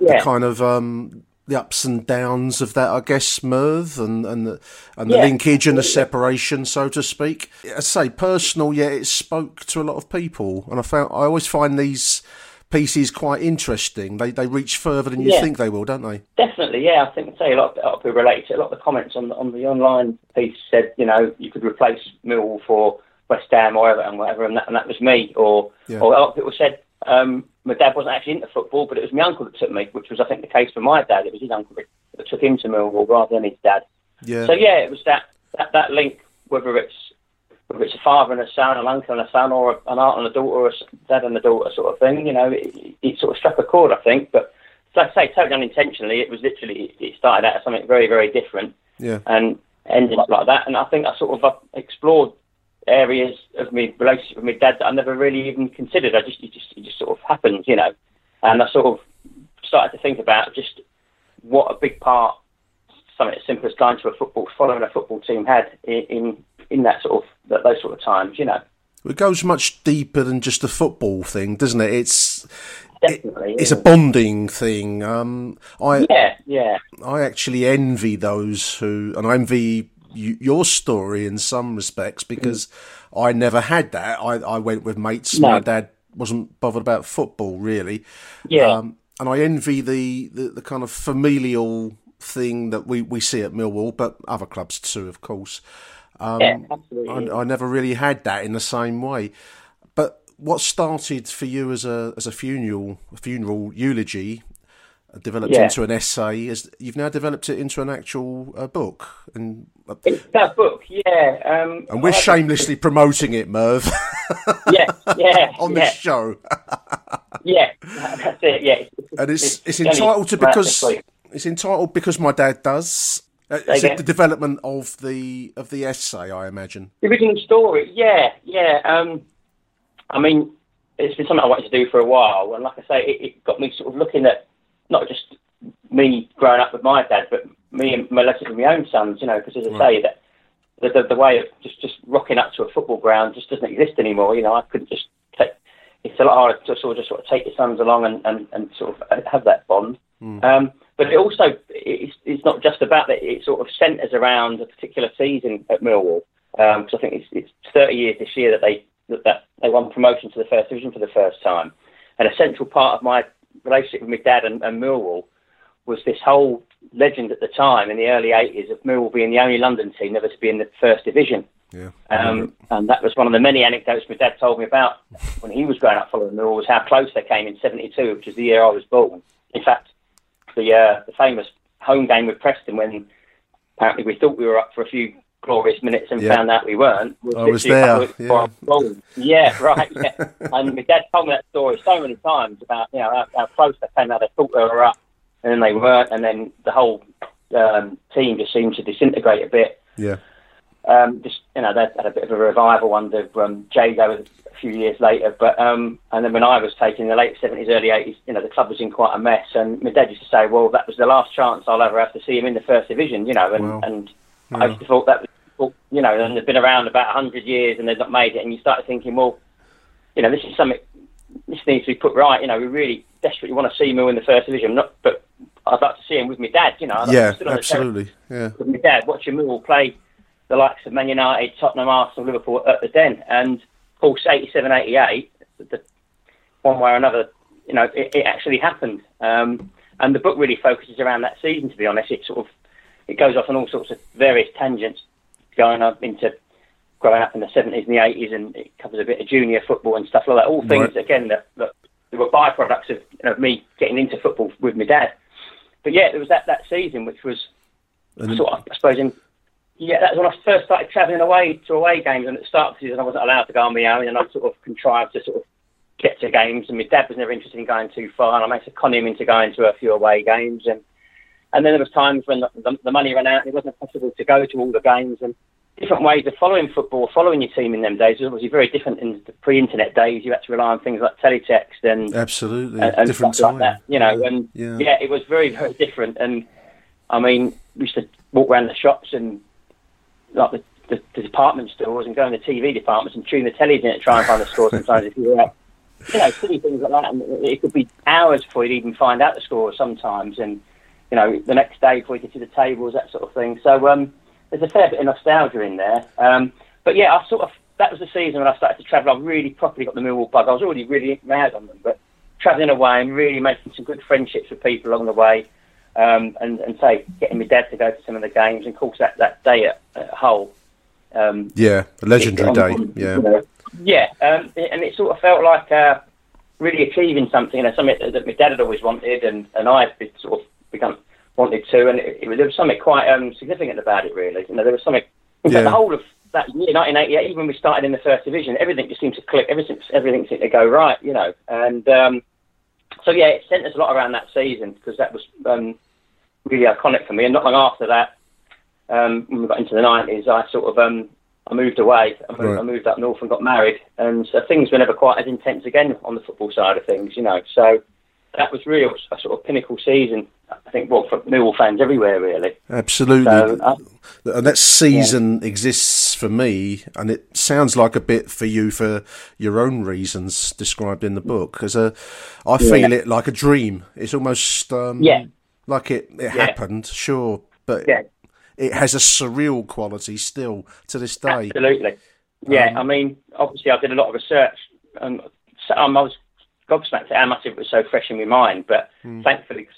the kind of um, the ups and downs of that, I guess, Merv, and and the, and the Yeah, linkage and the separation, so to speak. I say personal, yet it spoke to a lot of people, and I found I always find these pieces quite interesting. They they reach further than you Yeah. think they will, don't they? Definitely, yeah. I think say a lot, of, a lot of people relate to it. A lot of the comments on the, on the online piece said, you know, you could replace Millwall for West Ham or Everton, whatever, and that, and that was me. Or, or a lot of people said um, my dad wasn't actually into football, but it was my uncle that took me, which was, I think, the case for my dad. It was his uncle that, took him to Millwall rather than his dad. Yeah. So yeah, it was that, that, that link, whether it's whether it's a father and a son, an uncle and a son, or an aunt and a daughter, or a dad and a daughter sort of thing. You know, it, it sort of struck a chord, I think. But like I say, totally unintentionally, it was literally it started out as something very, very different Yeah. and ended up like that. And I think I sort of uh, explored areas of my relationship with my dad that I never really even considered. I just it just it just sort of happened, you know. And I sort of started to think about just what a big part something as simple as going to a football, following a football team had in in, in that sort of that, those sort of times, you know. It goes much deeper than just the football thing, doesn't it? It's Definitely, it's yeah. a bonding thing. Um, I Yeah, yeah. I actually envy those who, and I envy you, your story in some respects because I never had that. I, I went with mates. No. My dad wasn't bothered about football really. Yeah. Um, and I envy the, the, the kind of familial thing that we, we see at Millwall, but other clubs too, of course. Um, Yeah, absolutely. I, I never really had that in the same way. But what started for you as a as a funeral a funeral eulogy developed Yeah. into an essay you've now developed it into an actual uh, book and uh, that book, yeah. Um, and we're I- shamelessly promoting it Merv Yeah, yeah, on yeah. this show Yeah, that's it. Yeah, and it's it's, only entitled to because it's entitled because my dad does uh, is it the development of the of the essay I imagine The original story, yeah, yeah. Um, I mean, it's been something I wanted to do for a while, and like I say, it, it got me sort of looking at not just me growing up with my dad, but me and my lessons with my own sons. You know, because as I say, mm. that the, the, the way of just just rocking up to a football ground just doesn't exist anymore. You know, I couldn't just take. It's a lot harder to sort of just sort of take your sons along and, and, and sort of have that bond. Mm. Um, but it also it's, it's not just about that. It sort of centres around a particular season at Millwall. Um, because I think it's, it's 30 years this year that they that, that they won promotion to the first division for the first time, and a central part of my relationship with my dad and, and Millwall was this whole legend at the time in the early 80s of Millwall being the only London team never to be in the first division. yeah Um, and that was one of the many anecdotes my dad told me about when he was growing up following Millwall was how close they came in '72, which is the year I was born. In fact, the uh, the famous home game with Preston when apparently we thought we were up for a few glorious minutes and Yeah. found out we weren't. I was literally a couple there, I born. Yeah, right. Yeah. and my dad told me that story so many times about you know how, how close they came, how they thought they were up, and then they weren't, and then the whole um, team just seemed to disintegrate a bit yeah um, just you know they had a bit of a revival under um, Jago a few years later. But um, and then when I was taken in the late seventies, early eighties, you know the club was in quite a mess. And my dad used to say, "Well, that was the last chance I'll ever have to see him in the first division." You know, and and I used to thought that was well, you know, and they've been around about hundred years and they've not made it. And you start thinking, well, you know, this is something this needs to be put right. You know, we really desperately want to see Mill in the first division, not but. I'd like to see him with my dad, you know. I'd yeah to sit on the terrace absolutely yeah with my dad watching Millwall play the likes of Man United, Tottenham, Arsenal, Liverpool at the Den. And of course, 87, 88, the, one way or another, you know, it, it actually happened. Um, and the book really focuses around that season, to be honest. It sort of it goes off on all sorts of various tangents, going up into growing up in the 70s and the 80s, and it covers a bit of junior football and stuff like that. All things, Right. again, that, that, were byproducts of, you know, me getting into football with my dad. But yeah, there was that, that season, which was And- sort of, I suppose, in, yeah, that was when I first started travelling away to away games, and at the start of the season I wasn't allowed to go on my own, and I sort of contrived to sort of get to games, and my dad was never interested in going too far, and I managed to con him into going to a few away games, and and then there was times when the, the, the money ran out, and it wasn't possible to go to all the games, and different ways of following football, following your team in them days was obviously very different in the pre-internet days. You had to rely on things like teletext and Absolutely, and, and different stuff time. like that, you know. And Yeah. yeah. it was very very different. And I mean, we used to walk around the shops and like the, the, the department stores and go in the TV departments and tune the tellies in to try and find the score. Sometimes if you were, out. you know, silly things like that. And it could be hours before you'd even find out the score sometimes. And you know, the next day before you could see the tables, that sort of thing. So um, there's a fair bit of nostalgia in there. Um, but yeah, I sort of that was the season when I started to travel. I really properly got the Millwall bug. I was already really mad on them, but travelling away and really making some good friendships with people along the way. Um, and, and say getting my dad to go to some of the games, and of course that, that day at, at Hull, um, Yeah, a legendary day. Yeah. you know, yeah, um, and it sort of felt like uh, really achieving something, you know, something that, that my dad had always wanted, and, and I had be- sort of become wanted to, and it, it there was something quite um, significant about it, really. You know, there was something. In Yeah. fact, the whole of that year, 1988, even when we started in the first division, everything just seemed to click. Everything, everything seemed to go right, you know, and um, so yeah, it sent us a lot around that season because that was um, really iconic for me. And not long after that, um, when we got into the nineties, I sort of um, I moved away. I moved, Right. I moved up north and got married, and so things were never quite as intense again on the football side of things, you know. So that was really a sort of pinnacle season. I think, well, for Millwall fans everywhere, really. Absolutely. So, uh, and that season exists for me, and it sounds like a bit for you for your own reasons described in the book. Because uh, I feel Yeah. it like a dream. It's almost um, Yeah. like it, it happened, sure, but Yeah. it has a surreal quality still to this day. Absolutely. Yeah, Um, I mean, obviously, I did a lot of research, and um, I was gobsmacked at how much it was so fresh in my mind. But Hmm. thankfully, thank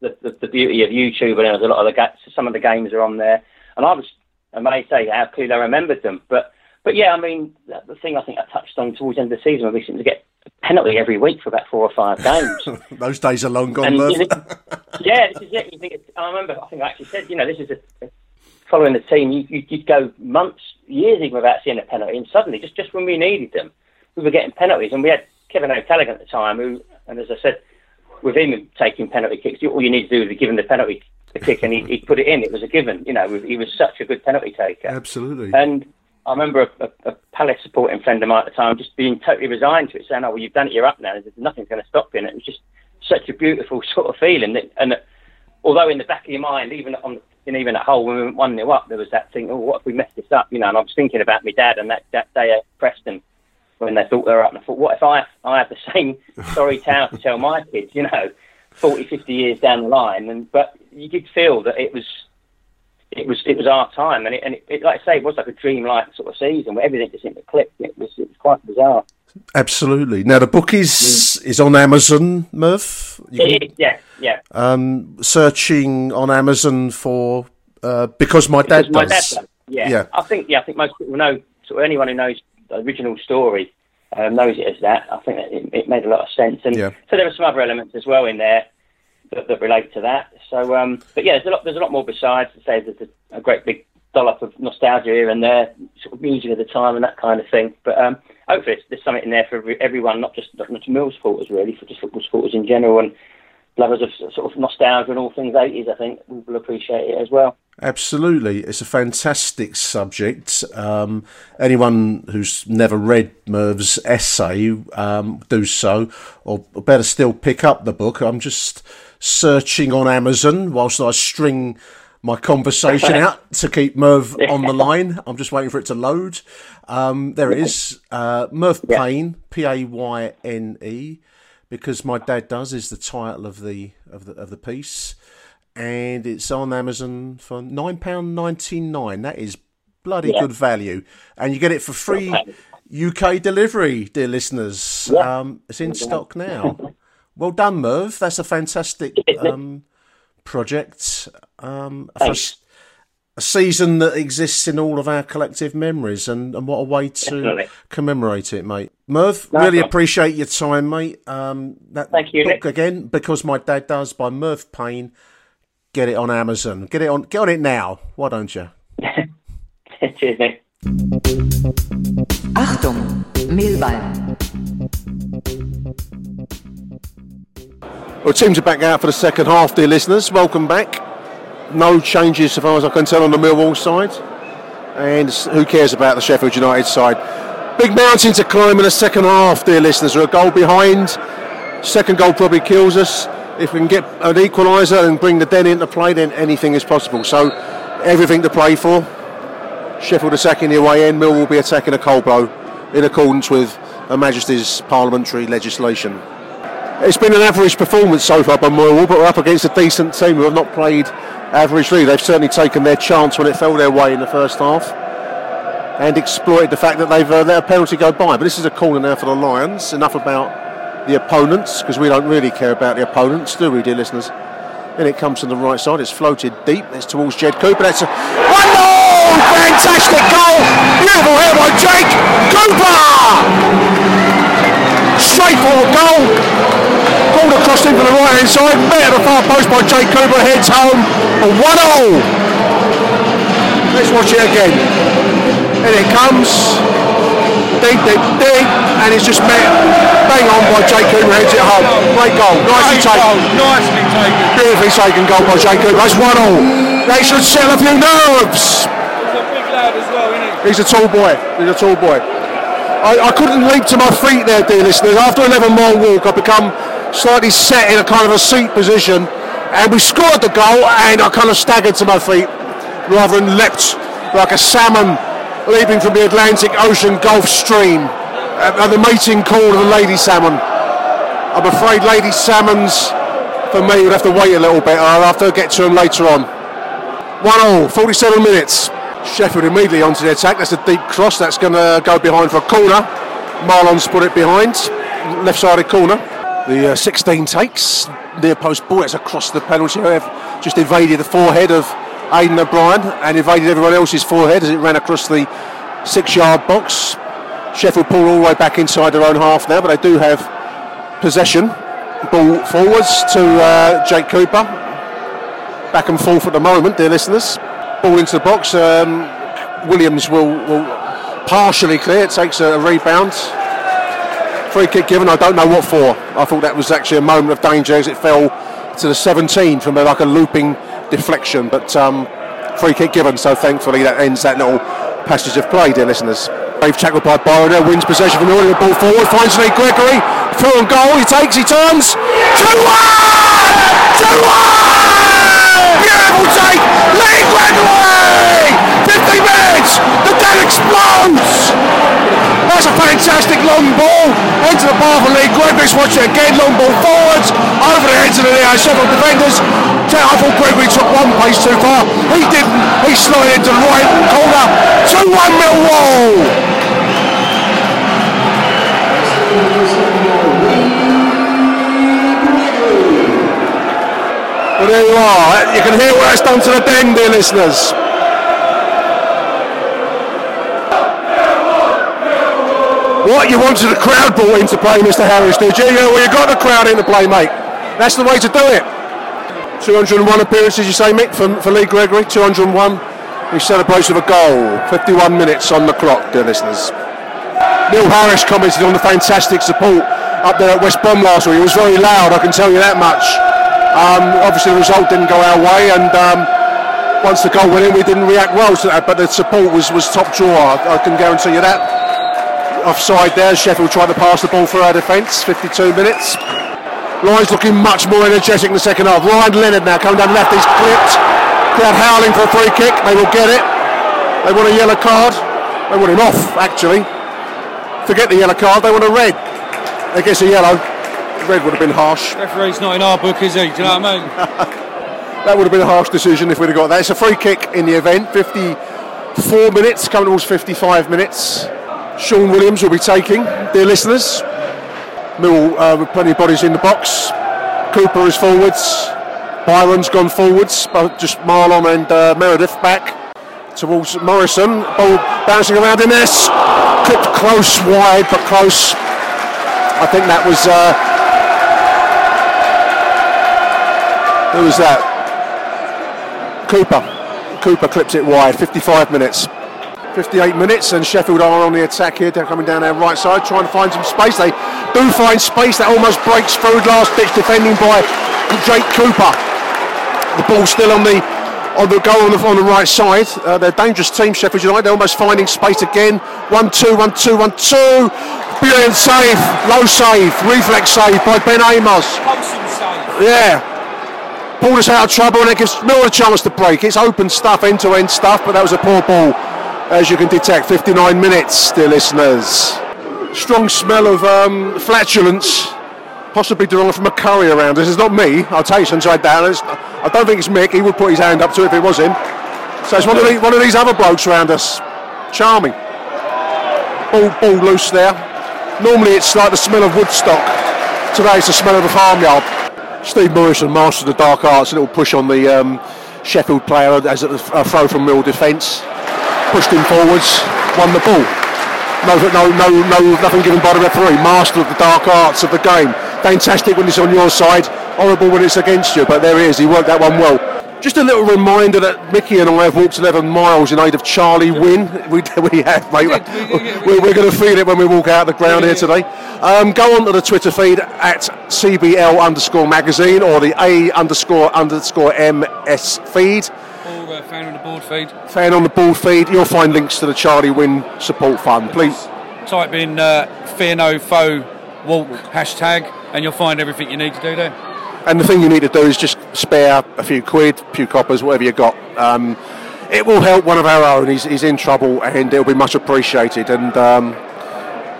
the, the, the beauty of YouTube, and a lot of the ga- some of the games are on there, and I was amazed at how clearly I remembered them. But but yeah, I mean, the the thing I think I touched on towards the end of the season, where we seemed to get a penalty every week for about four or five games. Those days are long gone, And, know, yeah, this is it. You think it's, I remember. I think I actually said, you know, this is a, following the team. You, you, you'd go months, years even without seeing a penalty, and suddenly, just just when we needed them, we were getting penalties. And we had Kevin O'Callaghan at the time, who, and as I said, with him taking penalty kicks, all you need to do is give him the penalty the kick, and he'd, he'd put it in. It was a given. You know, he was such a good penalty taker. Absolutely. And I remember a, a, a Palace supporting friend of mine at the time just being totally resigned to it, saying, "Oh, well, you've done it. You're up now. There's nothing's going to stop you." And it was just such a beautiful sort of feeling. That, and that, although in the back of your mind, even on and even at Hull when we went one nil up, there was that thing, "Oh, what if we mess this up?" You know. And I was thinking about my dad and that that day at Preston when they thought they were up, and I thought, what if I I have the same sorry tale to tell my kids? You know, 40, 50 years down the line, and but you did feel that it was it was it was our time, and it, and it, it like I say, it was like a dreamlike sort of season where everything just seemed to click. It was it was quite bizarre. Absolutely. Now the book is is on Amazon, Merv. You can- is, yeah, yeah. um, searching on Amazon for uh, because my dad Because my does. dad does. Yeah. Yeah. I think yeah, I think most people know. So anyone who knows original story um, knows it as that. I think that it, it made a lot of sense, and Yeah. so there are some other elements as well in there that, that relate to that. So, um, but yeah, there's a lot. There's a lot more besides. To say there's a, a great big dollop of nostalgia here and there, sort of music of the time and that kind of thing. But um, hopefully, there's something in there for every, everyone, not just not just Mill supporters really, for just football supporters in general and lovers of sort of nostalgia and all things 80s. I think will appreciate it as well. Absolutely, it's a fantastic subject. Um, anyone who's never read Merv's essay, um, do so, or better still, pick up the book. I'm just searching on Amazon whilst I string my conversation out to keep Merv on the line. I'm just waiting for it to load. Um, there it is. Uh, Merv Payne, P A Y N E, because my dad does is the title of the of the of the piece and it's on Amazon for nine pound ninety nine. That is bloody Yeah. good value, and you get it for free UK delivery, dear listeners. Yeah. Um, it's in stock now. Well done, Merv. That's a fantastic um, project. Um, for, a season that exists in all of our collective memories, and, and what a way to Definitely. commemorate it, mate. Merv, Nice really one. appreciate your time, mate. Um, that Thank you, book Nick. again because my dad does by Merv Payne. Get it on Amazon. Get it on. Get on it now. Why don't you? Cheers, Nick. Achtung, Mehlball. Well, teams are back out for the second half, dear listeners. Welcome back. No changes, so far as I can tell, on the Millwall side. And who cares about the Sheffield United side? Big mountain to climb in the second half, dear listeners. We're a goal behind. Second goal probably kills us. If we can get an equaliser and bring the Den into play, then anything is possible. So, everything to play for. Sheffield the away end, Mill will be attacking a cold blow in accordance with Her Majesty's parliamentary legislation. It's been an average performance so far by Millwall, but we're up against a decent team who have not played averagely. They've certainly taken their chance when it fell their way in the first half and exploited the fact that they've uh, let a penalty go by. But this is a corner now for the Lions. Enough about the opponents, because we don't really care about the opponents, do we, dear listeners? Then it comes from the right side. It's floated deep. It's towards Jed Cooper. That's a one! Fantastic goal! Beautiful here by Jake Cooper! Straightforward goal. Ball across from the right hand side. Met at the far post by Jake Cooper. Heads home. A one all. Let's watch it again. And it comes. Deep, deep, deep. And it's just met bang on by Jake Cooper. Heads it home. Great goal. Nicely Great goal, taken. nicely taken. Beautifully taken goal by Jake Cooper. That's one all. They should settle a few nerves. He's a big lad as well, isn't he? He's a tall boy. He's a tall boy. I, I couldn't leap to my feet there, dear listeners. After an 11 mile walk, I become slightly set in a kind of a seat position, and we scored the goal, and I kind of staggered to my feet rather than leapt like a salmon leaping from the Atlantic Ocean Gulf Stream at, the mating call of the lady salmon. I'm afraid lady salmons, for me, would have to wait a little bit. I'll have to get to them later on. One all, 47 minutes. Sheffield immediately onto the attack. That's a deep cross. That's going to go behind for a corner. Mahlon's put it behind. Left sided corner. The uh, 16 takes. Near post ball. It's across the penalty area. Just evaded the forehead of Aiden O'Brien and evaded everyone else's forehead as it ran across the six yard box. Sheffield pull all the way back inside their own half now, but they do have possession. Ball forwards to uh, Jake Cooper. Back and forth at the moment, dear listeners. Ball into the box. Um, Williams will, will partially clear. It takes a, rebound. Free kick given. I don't know what for. I thought that was actually a moment of danger as it fell to the 17 from a, like a looping deflection. But um, free kick given. So thankfully that ends that little passage of play, dear listeners. Brave tackled by Byron wins possession from the order, ball forward, finds Lee Gregory, through on goal, he takes, he turns, 2-1! 2-1! Beautiful take, Lee Gregory! 50 minutes, the dead explodes! That's a fantastic long ball into the bar for Lee Gregory, watch it again, long ball forwards, over the heads of the uh, Sheffield defenders. I thought Gregory took one pace too far, he didn't, he slid into the right corner, 2-1 Millwall! Well, there you are. You can hear what that's done to the den, dear listeners. What you wanted the crowd brought into play, Mr. Harris, did you? Well, you got the crowd into play, mate. That's the way to do it. 201 appearances, you say, Mick, for, for Lee Gregory. 201. He celebrates with a goal. 51 minutes on the clock, dear listeners. Neil Harris commented on the fantastic support up there at West Brom last week. It was very loud, I can tell you that much. Um, obviously, the result didn't go our way, and um, once the goal went in, we didn't react well to that. But the support was, was top drawer. I, I can guarantee you that. Offside there, Sheffield tried to pass the ball for our defence. 52 minutes. Lions looking much more energetic in the second half. Ryan Leonard now coming down left. He's clipped. Crowd howling for a free kick. They will get it. They want a yellow card. They want him off, actually. Forget the yellow card. They want a red. They gets a yellow. Red would have been harsh. Referee's not in our book, is he? Do you know what I mean? That would have been a harsh decision if we'd have got that. It's a free kick in the event. 54 minutes, coming towards 55 minutes. Sean Williams will be taking, dear listeners. Mill uh, with plenty of bodies in the box. Cooper is forwards. Byron's gone forwards, but just Mahlon and uh, Meredith back. towards Morrison. Ball bouncing around in this. Clipped close, wide, but close. I think that was. Uh, who was that? Cooper. Cooper clips it wide. 55 minutes. 58 minutes, and Sheffield are on the attack here. They're coming down their right side, trying to find some space. They do find space. That almost breaks through. Last ditch defending by Jake Cooper. The ball still on the on the goal on the, on the right side. Uh, they're a dangerous team, Sheffield United. They're almost finding space again. One two, one two, one two. Brilliant save, low save, reflex save by Ben Amos. Yeah. Pulled us out of trouble and it gives Mill a chance to break. It's open stuff, end to end stuff, but that was a poor ball. As you can detect, 59 minutes, dear listeners. Strong smell of um, flatulence, possibly derived from a curry around us. It's not me, I'll tell you inside down. It's, I don't think it's Mick, he would put his hand up to it if it was him. So it's one of, the, one of these other blokes around us. Charming. Ball, ball loose there. Normally it's like the smell of Woodstock. Today it's the smell of a farmyard. Steve Morrison mastered the dark arts, a little push on the um, Sheffield player as a, throw from Mill defence. Pushed him forwards, won the ball. No, no, no, no, nothing given by the referee. Master of the dark arts of the game. Fantastic when it's on your side, horrible when it's against you, but there he is, he worked that one well. Just a little reminder that Mickey and I have walked 11 miles in aid of Charlie Win. We, we have, mate. We're, we're going to feel it when we walk out of the ground here today. Um, go on to the Twitter feed at CBL underscore magazine or the A underscore underscore MS feed. Or uh, fan on the board feed. Fan on the board feed. You'll find links to the Charlie Win support fund. Please. Type in uh, Fear No Foe Walk hashtag and you'll find everything you need to do there. And the thing you need to do is just spare a few quid, a few coppers, whatever you got. Um, it will help one of our own. He's, he's in trouble and it'll be much appreciated. And um,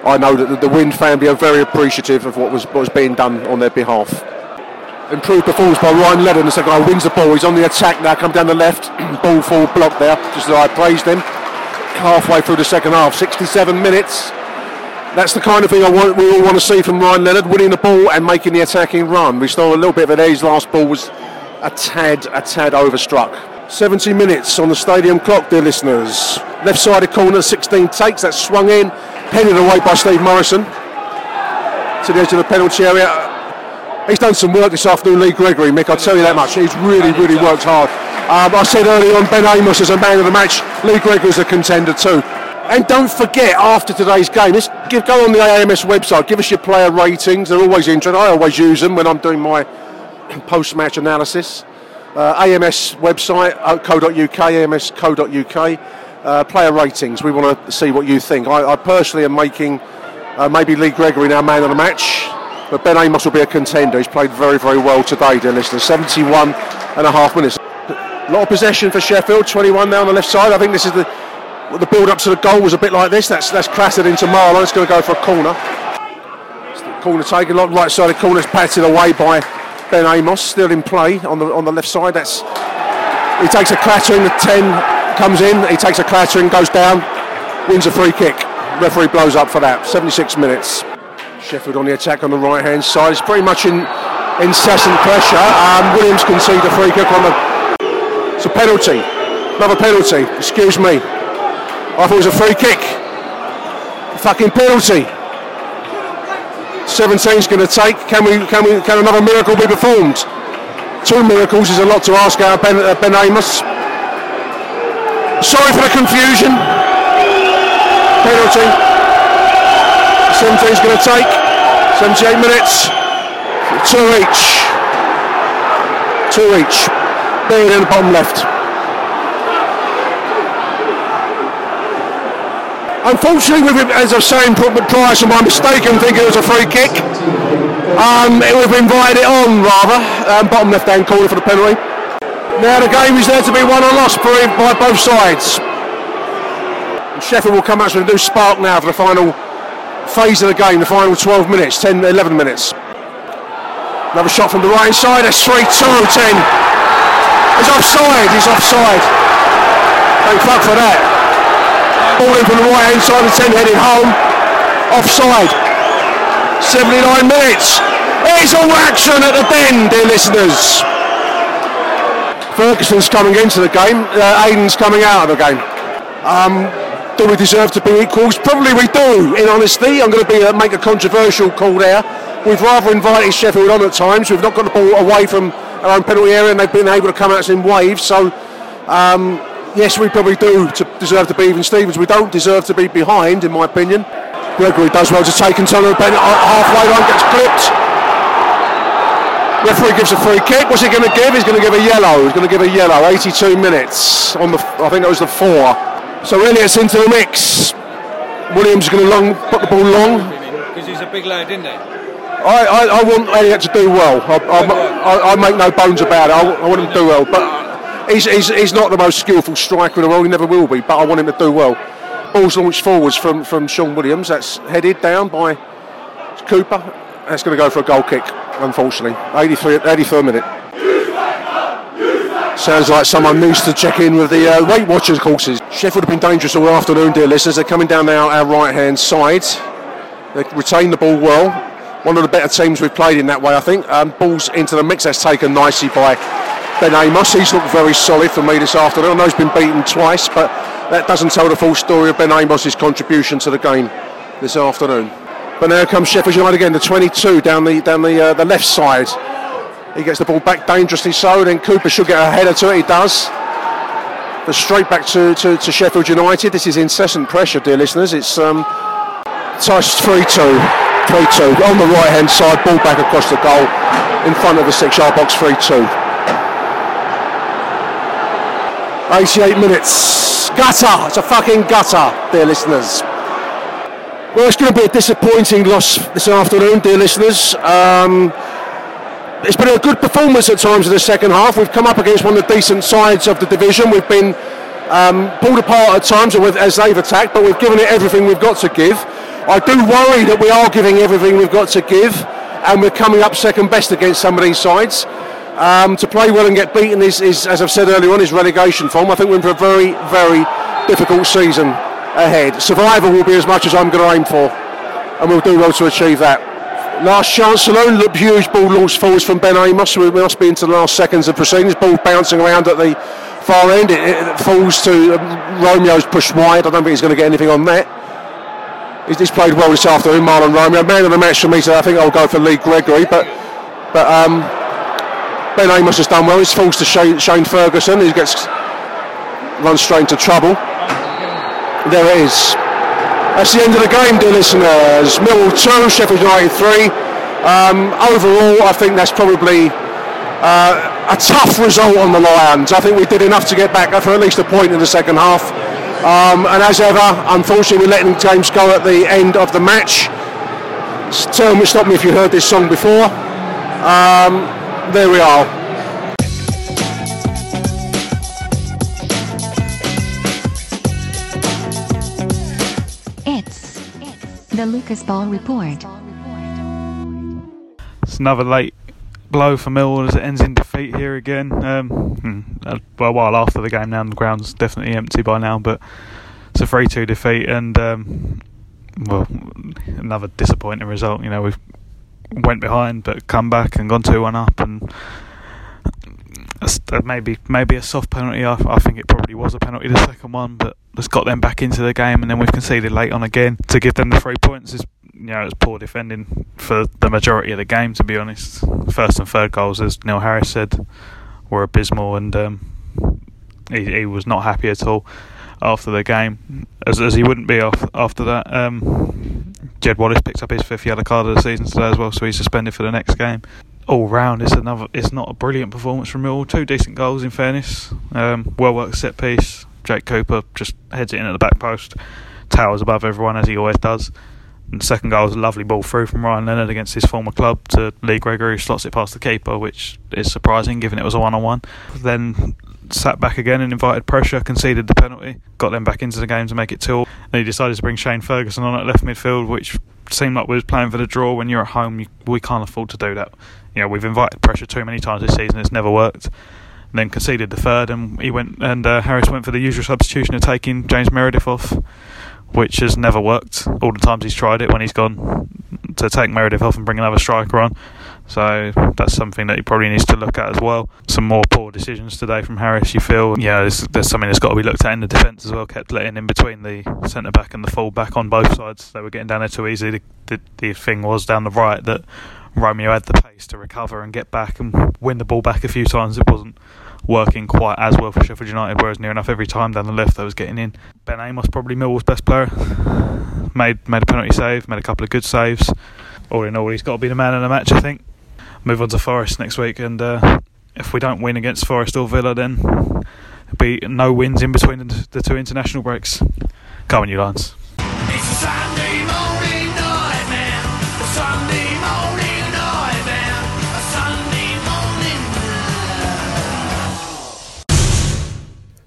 I know that the, Wind family are very appreciative of what was, what was being done on their behalf. Improved performance by Ryan Leonard. The second guy wins the ball. He's on the attack now. Come down the left. ball full block there, just as I praised him. Halfway through the second half, 67 minutes. That's the kind of thing I want, we all want to see from Ryan Leonard, winning the ball and making the attacking run. We saw a little bit of it. His last ball was a tad, a tad overstruck. 70 minutes on the stadium clock, dear listeners. Left-sided corner, 16 takes. That's swung in, headed away by Steve Morrison to the edge of the penalty area. He's done some work this afternoon, Lee Gregory, Mick. I'll tell you that much. He's really, really worked hard. Um, I said earlier on, Ben Amos is a man of the match. Lee Gregory's a contender too. And don't forget, after today's game, let's give, go on the AMS website, give us your player ratings. They're always interesting. I always use them when I'm doing my post-match analysis. Uh, AMS website, uh, co.uk, ams.co.uk. Uh, player ratings. We want to see what you think. I, I personally am making uh, maybe Lee Gregory now man of the match, but Ben Amos will be a contender. He's played very, very well today, dear listeners. 71 and a half minutes. A lot of possession for Sheffield. 21 now on the left side. I think this is the well, the build up to the goal was a bit like this. That's that's clattered into Marlow. It's going to go for a corner. It's the corner taken, lot right side of corner's patted away by Ben Amos, still in play on the on the left side. That's he takes a clattering. The ten comes in. He takes a clattering, goes down, wins a free kick. Referee blows up for that. 76 minutes. Sheffield on the attack on the right hand side. It's pretty much in incessant pressure. Um, Williams concede a free kick on the. It's a penalty. Another penalty. Excuse me. I thought it was a free kick. Fucking penalty. 17's going to take. Can we? Can we? Can another miracle be performed? Two miracles is a lot to ask our Ben, uh, ben Amos. Sorry for the confusion. Penalty. 17's going to take. 78 minutes. Two each. Two each. Being in the bottom left. Unfortunately, with, as I was saying prior to my mistake and thinking it was a free kick, um, it would have invited it on rather, um, bottom left hand corner for the penalty. Now the game is there to be won or lost by both sides. And Sheffield will come out with a new spark now for the final phase of the game, the final 12 minutes, 10, 11 minutes. Another shot from the right side, that's 3 2 10. He's offside, he's offside. Thank fuck for that. Ball in from the right hand side of the 10 heading home. Offside. 79 minutes. It's all action at the Den, dear listeners. Ferguson's coming into the game. Uh, Aiden's coming out of the game. Um, do we deserve to be equals? Probably we do. In honesty, I'm going to be uh, make a controversial call there. We've rather invited Sheffield on at times. We've not got the ball away from our own penalty area, and they've been able to come us in waves. So, um, yes, we probably do to deserve to be even Stevens. We don't deserve to be behind, in my opinion. Gregory does well to take and turn the pen- halfway line, gets clipped. Referee gives a free kick. What's he going to give? He's going to give a yellow. He's going to give a yellow. 82 minutes on the. I think that was the four. So Elliott's into the mix. Williams is going to long put the ball long. Because he's a big lad, isn't he? I, I, I want Elliott to do well. I, I, I, I make no bones about it. I, I want him to do well. But he's, he's, he's not the most skillful striker in the world. He never will be. But I want him to do well. Ball's launched forwards from, from Sean Williams. That's headed down by Cooper. That's going to go for a goal kick, unfortunately. 83, 83rd minute. Sounds like someone needs to check in with the uh, Weight Watchers courses. Sheffield have been dangerous all afternoon, dear listeners. They're coming down now our right hand side. They retain the ball well. One of the better teams we've played in that way, I think. Um, balls into the mix. That's taken nicely by Ben Amos. He's looked very solid for me this afternoon. I know he's been beaten twice, but that doesn't tell the full story of Ben Amos's contribution to the game this afternoon. But now comes Sheffield United again, the 22 down the down the uh, the left side. He gets the ball back dangerously so, then Cooper should get a header to it, he does. But straight back to, to, to Sheffield United. This is incessant pressure, dear listeners. It's um, touched 3 2. 3 2. On the right hand side, ball back across the goal in front of the six yard box 3 2. 88 minutes. Gutter! It's a fucking gutter, dear listeners. Well, it's going to be a disappointing loss this afternoon, dear listeners. Um, it's been a good performance at times in the second half. We've come up against one of the decent sides of the division. We've been um, pulled apart at times as they've attacked, but we've given it everything we've got to give. I do worry that we are giving everything we've got to give, and we're coming up second best against some of these sides. Um, to play well and get beaten is, is, as I've said earlier on, is relegation form. I think we're in for a very, very difficult season ahead. Survival will be as much as I'm going to aim for, and we'll do well to achieve that. Last chance alone, look, huge ball launched forwards from Ben Amos. We must be into the last seconds of proceedings. Ball bouncing around at the far end. It, it falls to um, Romeo's pushed wide. I don't think he's going to get anything on that. He's, he's played well this afternoon, Mahlon Romeo. Man of the match for me so I think I'll go for Lee Gregory, but but um, Ben Amos has done well. He's falls to Shane, Shane Ferguson. He gets runs straight into trouble. There it is. That's the end of the game, dear listeners. Millwall 2, Sheffield United 3. Um, overall, I think that's probably uh, a tough result on the Lions. I think we did enough to get back for at least a point in the second half. Um, and as ever, unfortunately, we're letting games go at the end of the match. Tell me, stop me if you heard this song before. Um, there we are. It's the Lucas Ball Report. It's another late blow for Millwall as it ends in defeat here again. Um, hmm, a while after the game now, the ground's definitely empty by now, but it's a 3 2 defeat and, um, well, another disappointing result. You know, we went behind but come back and gone 2 1 up and maybe maybe a soft penalty. I, I, think it probably was a penalty, the second one, but it's got them back into the game, and then we've conceded late on again to give them the three points. Is you know it's poor defending for the majority of the game, to be honest. First and third goals, as Neil Harris said, were abysmal, and um, he, he was not happy at all after the game, as, as he wouldn't be off, after that. Um, Jed Wallace picked up his fifth yellow card of the season today as well, so he's suspended for the next game all round, it's another. It's not a brilliant performance from Millwall. Two decent goals, in fairness. Um, well worked set piece. Jake Cooper just heads it in at the back post, towers above everyone as he always does. And the second goal was a lovely ball through from Ryan Leonard against his former club to Lee Gregory, who slots it past the keeper, which is surprising given it was a one-on-one. Then sat back again and invited pressure, conceded the penalty, got them back into the game to make it two. And he decided to bring Shane Ferguson on at left midfield, which seemed like we was playing for the draw. When you're at home, you, we can't afford to do that. You know, we've invited pressure too many times this season; it's never worked. And then conceded the third, and he went and uh, Harris went for the usual substitution of taking James Meredith off, which has never worked. All the times he's tried it, when he's gone to take Meredith off and bring another striker on, So that's something that he probably needs to look at as well. Some more poor decisions today from Harris. You feel, yeah, there's, there's something that's got to be looked at in the defence as well. Kept letting in between the centre back and the full back on both sides. They were getting down there too easy. The, the, the thing was down the right that Romeo had the pace to recover and get back and win the ball back a few times. It wasn't working quite as well for Sheffield United, whereas near enough every time down the left they was getting in. Ben Amos probably Millwall's best player. Made made a penalty save, made a couple of good saves. All in all, he's got to be the man of the match, I think. Move on to Forest next week, and uh, if we don't win against Forest or Villa, then be no wins in between the, the two international breaks. Come on, you Lions.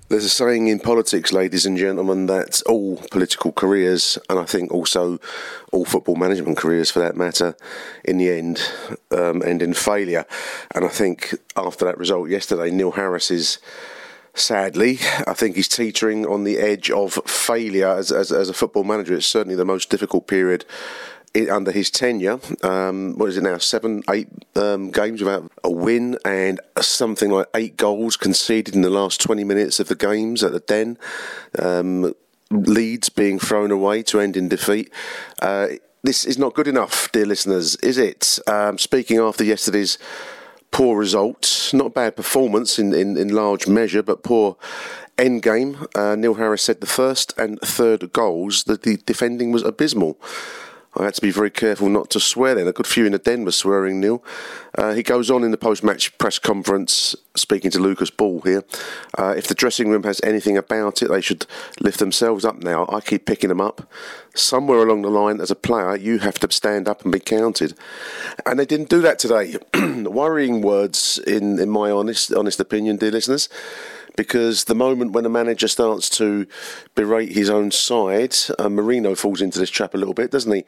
There's a saying in politics, ladies and gentlemen, that all political careers, and I think also all football management careers for that matter, in the end, um, end in failure. And I think after that result yesterday, Neil Harris is sadly, I think he's teetering on the edge of failure as, as, as a football manager. It's certainly the most difficult period under his tenure. Um, what is it now? Seven, eight um, games without a win, and something like eight goals conceded in the last 20 minutes of the games at the Den. Um, leads being thrown away to end in defeat. Uh, this is not good enough, dear listeners, is it? Um, speaking after yesterday's poor result, not bad performance in, in, in large measure, but poor end game. Uh, Neil Harris said the first and third goals that the defending was abysmal. I had to be very careful not to swear then. A good few in the den were swearing, Neil. Uh, he goes on in the post match press conference, speaking to Lucas Ball here. Uh, if the dressing room has anything about it, they should lift themselves up now. I keep picking them up. Somewhere along the line, as a player, you have to stand up and be counted. And they didn't do that today. Worrying words, in, in my honest, honest opinion, dear listeners because the moment when a manager starts to berate his own side, uh, Mourinho falls into this trap a little bit, doesn't he?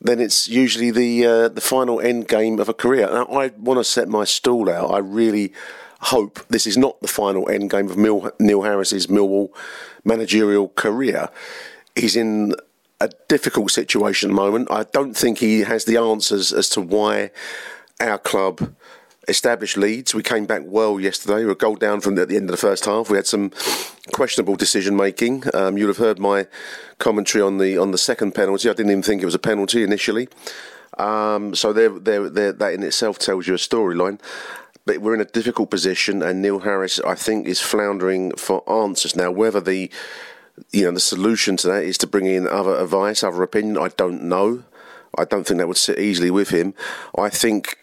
Then it's usually the uh, the final end game of a career. Now, I want to set my stall out. I really hope this is not the final end game of Mil- Neil Harris's Millwall managerial career. He's in a difficult situation at the moment. I don't think he has the answers as to why our club established leads. We came back well yesterday. We were goal down from the, at the end of the first half. We had some questionable decision making. Um, you'll have heard my commentary on the on the second penalty. I didn't even think it was a penalty initially. Um, so there, there, there, that in itself tells you a storyline. But we're in a difficult position, and Neil Harris, I think, is floundering for answers now. Whether the you know the solution to that is to bring in other advice, other opinion, I don't know. I don't think that would sit easily with him. I think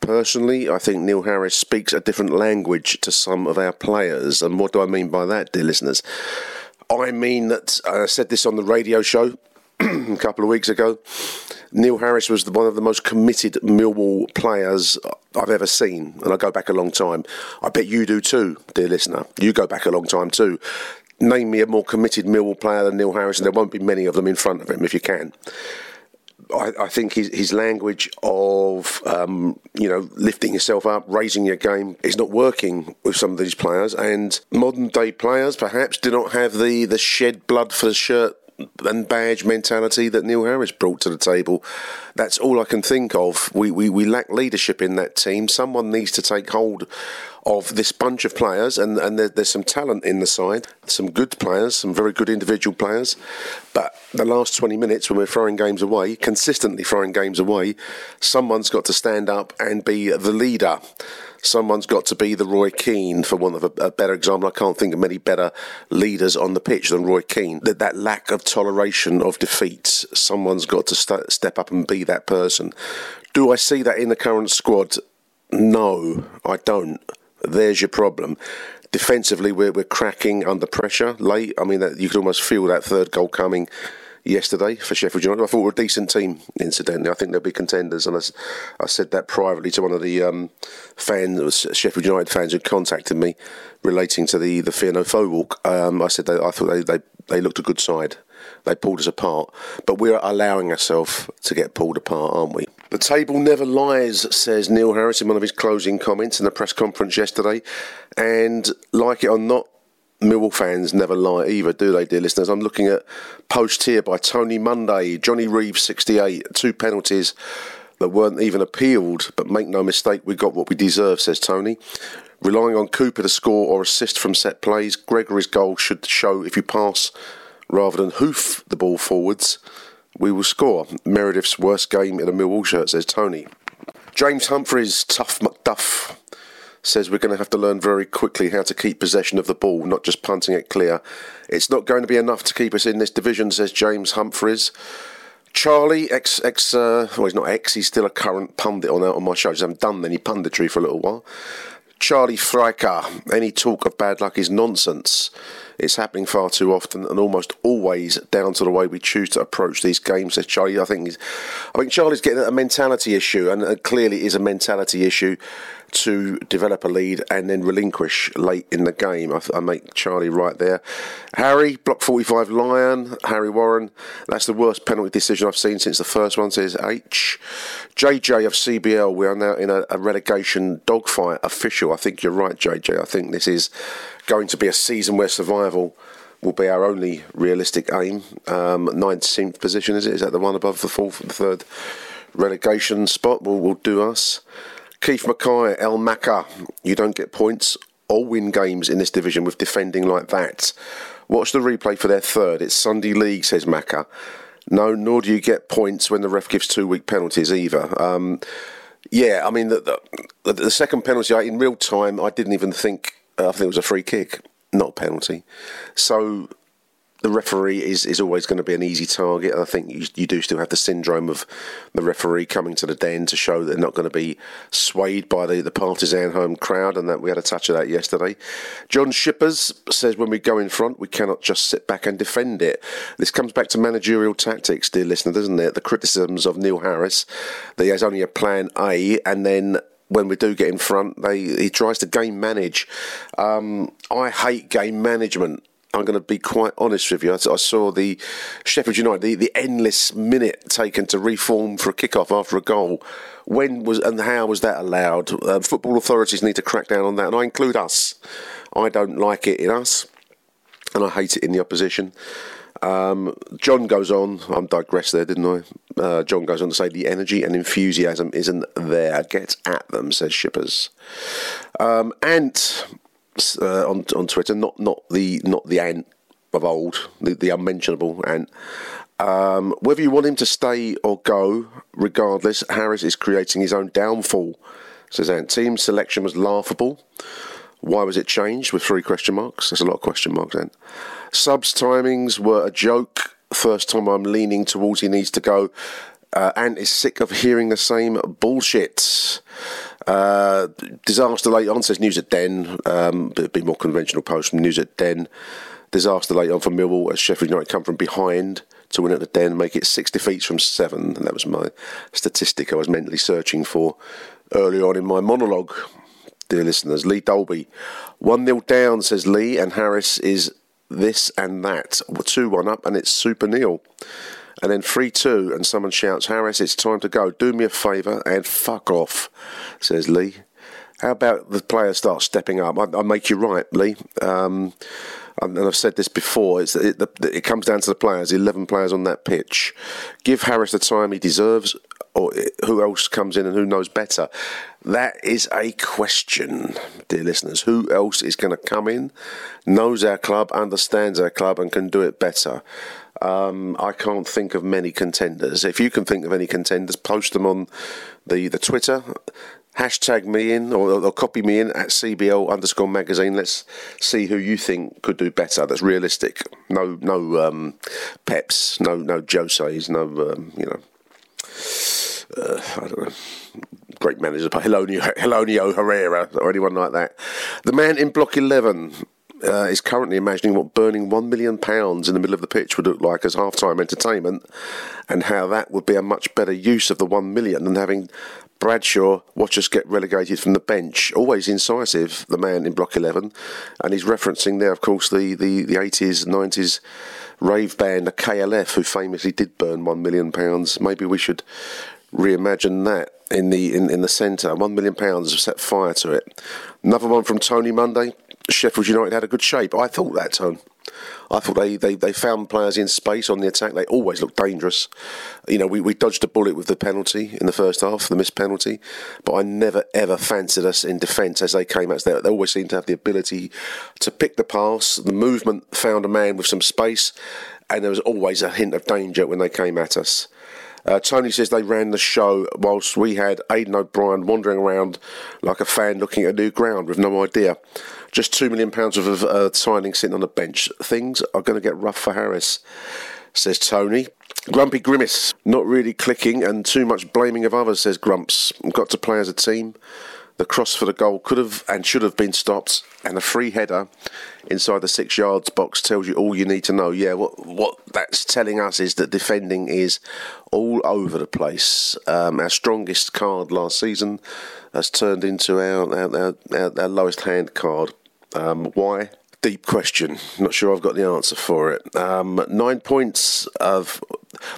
personally, I think Neil Harris speaks a different language to some of our players. And what do I mean by that, dear listeners? I mean that I said this on the radio show a couple of weeks ago. Neil Harris was the, one of the most committed Millwall players I've ever seen, and I go back a long time. I bet you do too, dear listener. You go back a long time too. Name me a more committed Millwall player than Neil Harris, and there won't be many of them in front of him if you can. I, I think his, his language of um, you know lifting yourself up, raising your game is not working with some of these players, and modern day players perhaps do not have the the shed blood for the shirt and badge mentality that Neil Harris brought to the table. That's all I can think of. We, we, we lack leadership in that team. Someone needs to take hold of this bunch of players, and, and there, there's some talent in the side, some good players, some very good individual players. But the last 20 minutes, when we're throwing games away, consistently throwing games away, someone's got to stand up and be the leader. Someone's got to be the Roy Keane, for want of a, a better example. I can't think of many better leaders on the pitch than Roy Keane. That, that lack of toleration of defeats, someone's got to st- step up and be that person. Do I see that in the current squad? No, I don't. There's your problem. Defensively, we're, we're cracking under pressure late. I mean, that, you could almost feel that third goal coming yesterday for Sheffield United. I thought we were a decent team, incidentally. I think they'll be contenders. And I, I said that privately to one of the um, fans, Sheffield United fans who contacted me relating to the, the Fear No Foe walk. Um, I said I thought they, they, they looked a good side. They pulled us apart. But we're allowing ourselves to get pulled apart, aren't we? The table never lies, says Neil Harris in one of his closing comments in the press conference yesterday. And like it or not, Millwall fans never lie either, do they, dear listeners? I'm looking at post here by Tony Monday, Johnny Reeves, 68, two penalties that weren't even appealed, but make no mistake, we got what we deserve, says Tony. Relying on Cooper to score or assist from set plays, Gregory's goal should show if you pass rather than hoof the ball forwards, we will score. Meredith's worst game in a Millwall shirt, says Tony. James Humphreys, tough McDuff, says we're going to have to learn very quickly how to keep possession of the ball, not just punting it clear. It's not going to be enough to keep us in this division, says James Humphreys. Charlie, ex, ex, uh, well, he's not ex, he's still a current pundit on, on my show. Just haven't done any punditry for a little while. Charlie Freiker, any talk of bad luck is nonsense. It's happening far too often and almost always down to the way we choose to approach these games. Says Charlie. I think he's, I think Charlie's getting a mentality issue, and it clearly is a mentality issue to develop a lead and then relinquish late in the game. I, I make Charlie right there. Harry, block 45 Lion, Harry Warren. That's the worst penalty decision I've seen since the first one, says H. JJ of CBL, we are now in a, a relegation dogfight official. I think you're right, JJ. I think this is going to be a season where survival will be our only realistic aim. Um, 19th position, is it? Is that the one above the fourth and third relegation spot? Will, will do us. Keith Mackay, El Macca, you don't get points or win games in this division with defending like that. Watch the replay for their third. It's Sunday League, says Macca. No, nor do you get points when the ref gives two week penalties either. Um, yeah, I mean, the, the, the second penalty, in real time, I didn't even think, I think it was a free kick, not a penalty. So the referee is, is always going to be an easy target. I think you, you do still have the syndrome of the referee coming to the den to show that they're not going to be swayed by the, the partisan home crowd, and that we had a touch of that yesterday. John Shippers says when we go in front, we cannot just sit back and defend it. This comes back to managerial tactics, dear listener, doesn't it? The criticisms of Neil Harris that he has only a plan A, and then when we do get in front, they he tries to game manage. Um, I hate game management. I'm going to be quite honest with you. I, I saw the Sheffield United, the, the endless minute taken to reform for a kick-off after a goal. When was and how was that allowed? Uh, football authorities need to crack down on that, and I include us. I don't like it in us, and I hate it in the opposition. Um, John goes on, I'm digressed there, didn't I? Uh, John goes on to say the energy and enthusiasm isn't there. Get at them, says Shippers. Um, Ant uh, on on Twitter, not not the not the ant of old, the, the unmentionable ant. Um, whether you want him to stay or go, regardless, Harris is creating his own downfall. Says Ant. Team selection was laughable. Why was it changed with three question marks? There's a lot of question marks, Ant. Subs timings were a joke. First time I'm leaning towards he needs to go. Uh, Ant is sick of hearing the same bullshit. Uh, disaster late on says news at Den. Um, but be more conventional post from news at Den. Disaster late on for Millwall as Sheffield United come from behind to win at the Den, make it six defeats from seven. And that was my statistic I was mentally searching for early on in my monologue. Dear listeners, Lee Dolby, 1 0 down, says Lee, and Harris is this and that. 2 1 up, and it's Super Neil. And then 3 2, and someone shouts, Harris, it's time to go. Do me a favour and fuck off, says Lee. How about the players start stepping up? I, I make you right, Lee. Um, and I've said this before. It, it comes down to the players. Eleven players on that pitch. Give Harris the time he deserves, or who else comes in and who knows better? That is a question, dear listeners. Who else is going to come in, knows our club, understands our club, and can do it better? Um, I can't think of many contenders. If you can think of any contenders, post them on the, the Twitter. Hashtag me in or, or copy me in at CBL underscore magazine. Let's see who you think could do better. That's realistic. No, no um, Peps, no, no Jose's, no, um, you know, uh, I don't know, great managers, but Helenio, Helenio Herrera or anyone like that. The man in Block 11 uh, is currently imagining what burning £1 million in the middle of the pitch would look like as half time entertainment and how that would be a much better use of the £1 million than having Bradshaw watch us get relegated from the bench. Always incisive, the man in Block 11. And he's referencing there, of course, the, the, the 80s, 90s rave band, the KLF, who famously did burn £1 million. Maybe we should reimagine that in the in, in the centre. One million pounds have set fire to it. Another one from Tony Monday. Sheffield United had a good shape. I thought that, Tone. I thought they, they, they found players in space on the attack. They always looked dangerous. You know, we, we dodged a bullet with the penalty in the first half, the missed penalty, but I never ever fancied us in defence as they came us. They, they always seemed to have the ability to pick the pass. The movement found a man with some space, and there was always a hint of danger when they came at us. Uh, Tony says they ran the show whilst we had Aiden O'Brien wandering around like a fan looking at a new ground with no idea. Just £2 million worth of uh, signing sitting on the bench. Things are going to get rough for Harris, says Tony. Grumpy Grimace, not really clicking and too much blaming of others, says Grumps. We've got to play as a team. The cross for the goal could have and should have been stopped, and a free header inside the six yards box tells you all you need to know. Yeah, what what that's telling us is that defending is all over the place. Um, our strongest card last season has turned into our our, our, our, lowest hand card. Um, why? Deep question. Not sure I've got the answer for it. Um, nine points of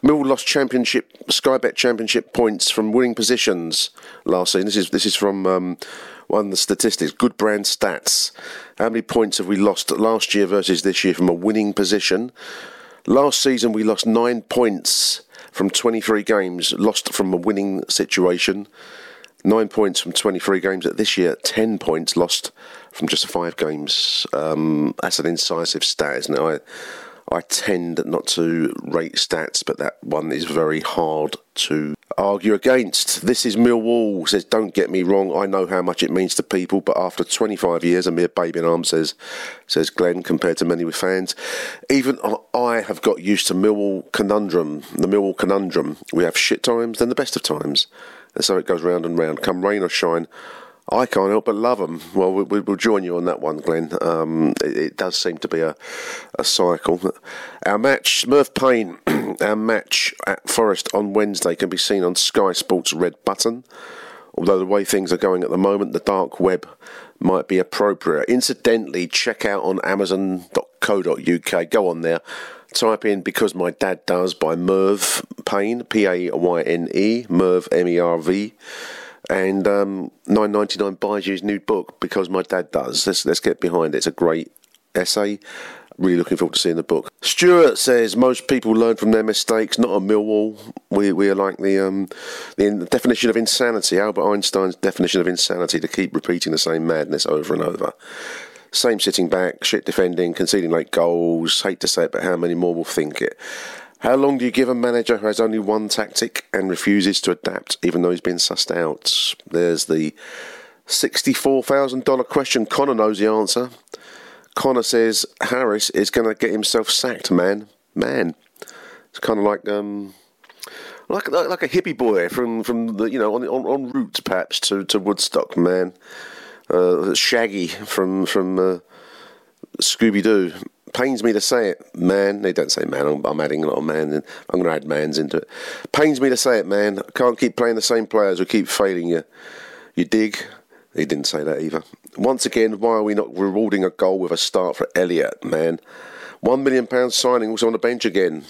Mill lost championship Sky Bet championship points from winning positions last season. This is this is from um, one of the statistics. Good brand stats. How many points have we lost last year versus this year from a winning position? Last season we lost nine points from 23 games, lost from a winning situation. Nine points from 23 games. At this year, 10 points lost from just five games. Um, that's an incisive stat, isn't it? I, I tend not to rate stats, but that one is very hard to argue against. This is Millwall says, "Don't get me wrong. I know how much it means to people, but after 25 years, a mere baby in arms," says says Glenn, compared to many with fans. Even I have got used to Millwall conundrum. The Millwall conundrum. We have shit times, then the best of times, and so it goes round and round. Come rain or shine. I can't help but love them. Well, we, will join you on that one, Glenn. Um, it, it, does seem to be a, a cycle. Our match, Merv Payne, our match at Forest on Wednesday can be seen on Sky Sports Red Button. Although the way things are going at the moment, the dark web might be appropriate. Incidentally, check out on Amazon.co.uk. Go on there. Type in Because My Dad Does by Merv Payne, P A Y N E, Merv M E R V and um, nine ninety nine buys you his new book because my dad does. Let's let's get behind it. It's a great essay. Really looking forward to seeing the book. Stuart says most people learn from their mistakes, not on Millwall. We we are like the um, the definition of insanity. Albert Einstein's definition of insanity to keep repeating the same madness over and over. Same sitting back, shit defending, conceding late goals. Hate to say it, but how many more will think it? How long do you give a manager who has only one tactic and refuses to adapt, even though he's been sussed out? There's the $64,000 question. Connor knows the answer. Connor says Harris is going to get himself sacked, man. Man. It's kind of like um, like like a hippie boy from from the you know on on, on route perhaps to, to Woodstock, man. Uh, Shaggy from from uh, Scooby Doo pains me to say it, man. They don't say man. I'm, I'm adding a lot of man. In. I'm going to add mans into it. Pains me to say it, man. I can't keep playing the same players who keep failing you. You dig? He didn't say that either. Once again, why are we not rewarding a goal with a start for Elliot, man? One million pound signing also on the bench again.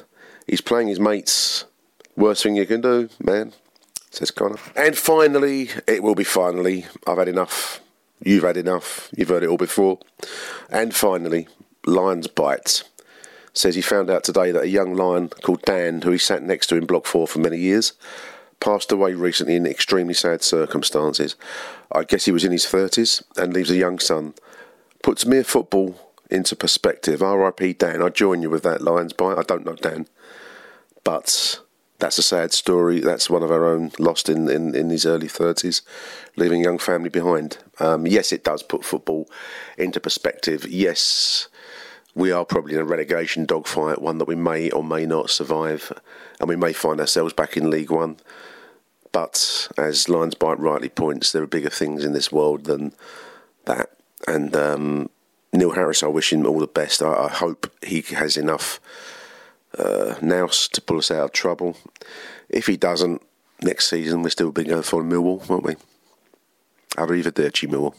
He's playing his mates. Worst thing you can do, man, says Connor. And finally, it will be finally. I've had enough. You've had enough. You've heard it all before. And finally, Lions Bite says he found out today that a young lion called Dan, who he sat next to in Block 4 for many years, passed away recently in extremely sad circumstances. I guess he was in his 30s and leaves a young son. Puts mere football into perspective. RIP Dan, I join you with that Lions Bite. I don't know Dan, but that's a sad story. That's one of our own lost in, in, in his early 30s, leaving a young family behind. Um, yes, it does put football into perspective. Yes, we are probably in a relegation dogfight, one that we may or may not survive, and we may find ourselves back in League One. But as Lions Bite rightly points, there are bigger things in this world than that. And um, Neil Harris, I wish him all the best. I, I hope he has enough uh, nous to pull us out of trouble. If he doesn't, next season we'll still be going for Millwall, won't we? Arrivederci, Millwall.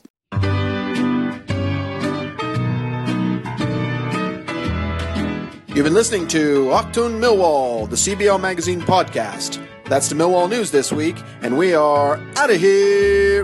You've been listening to Achtung Millwall, the CBL Magazine podcast. That's the Millwall news this week, and we are out of here.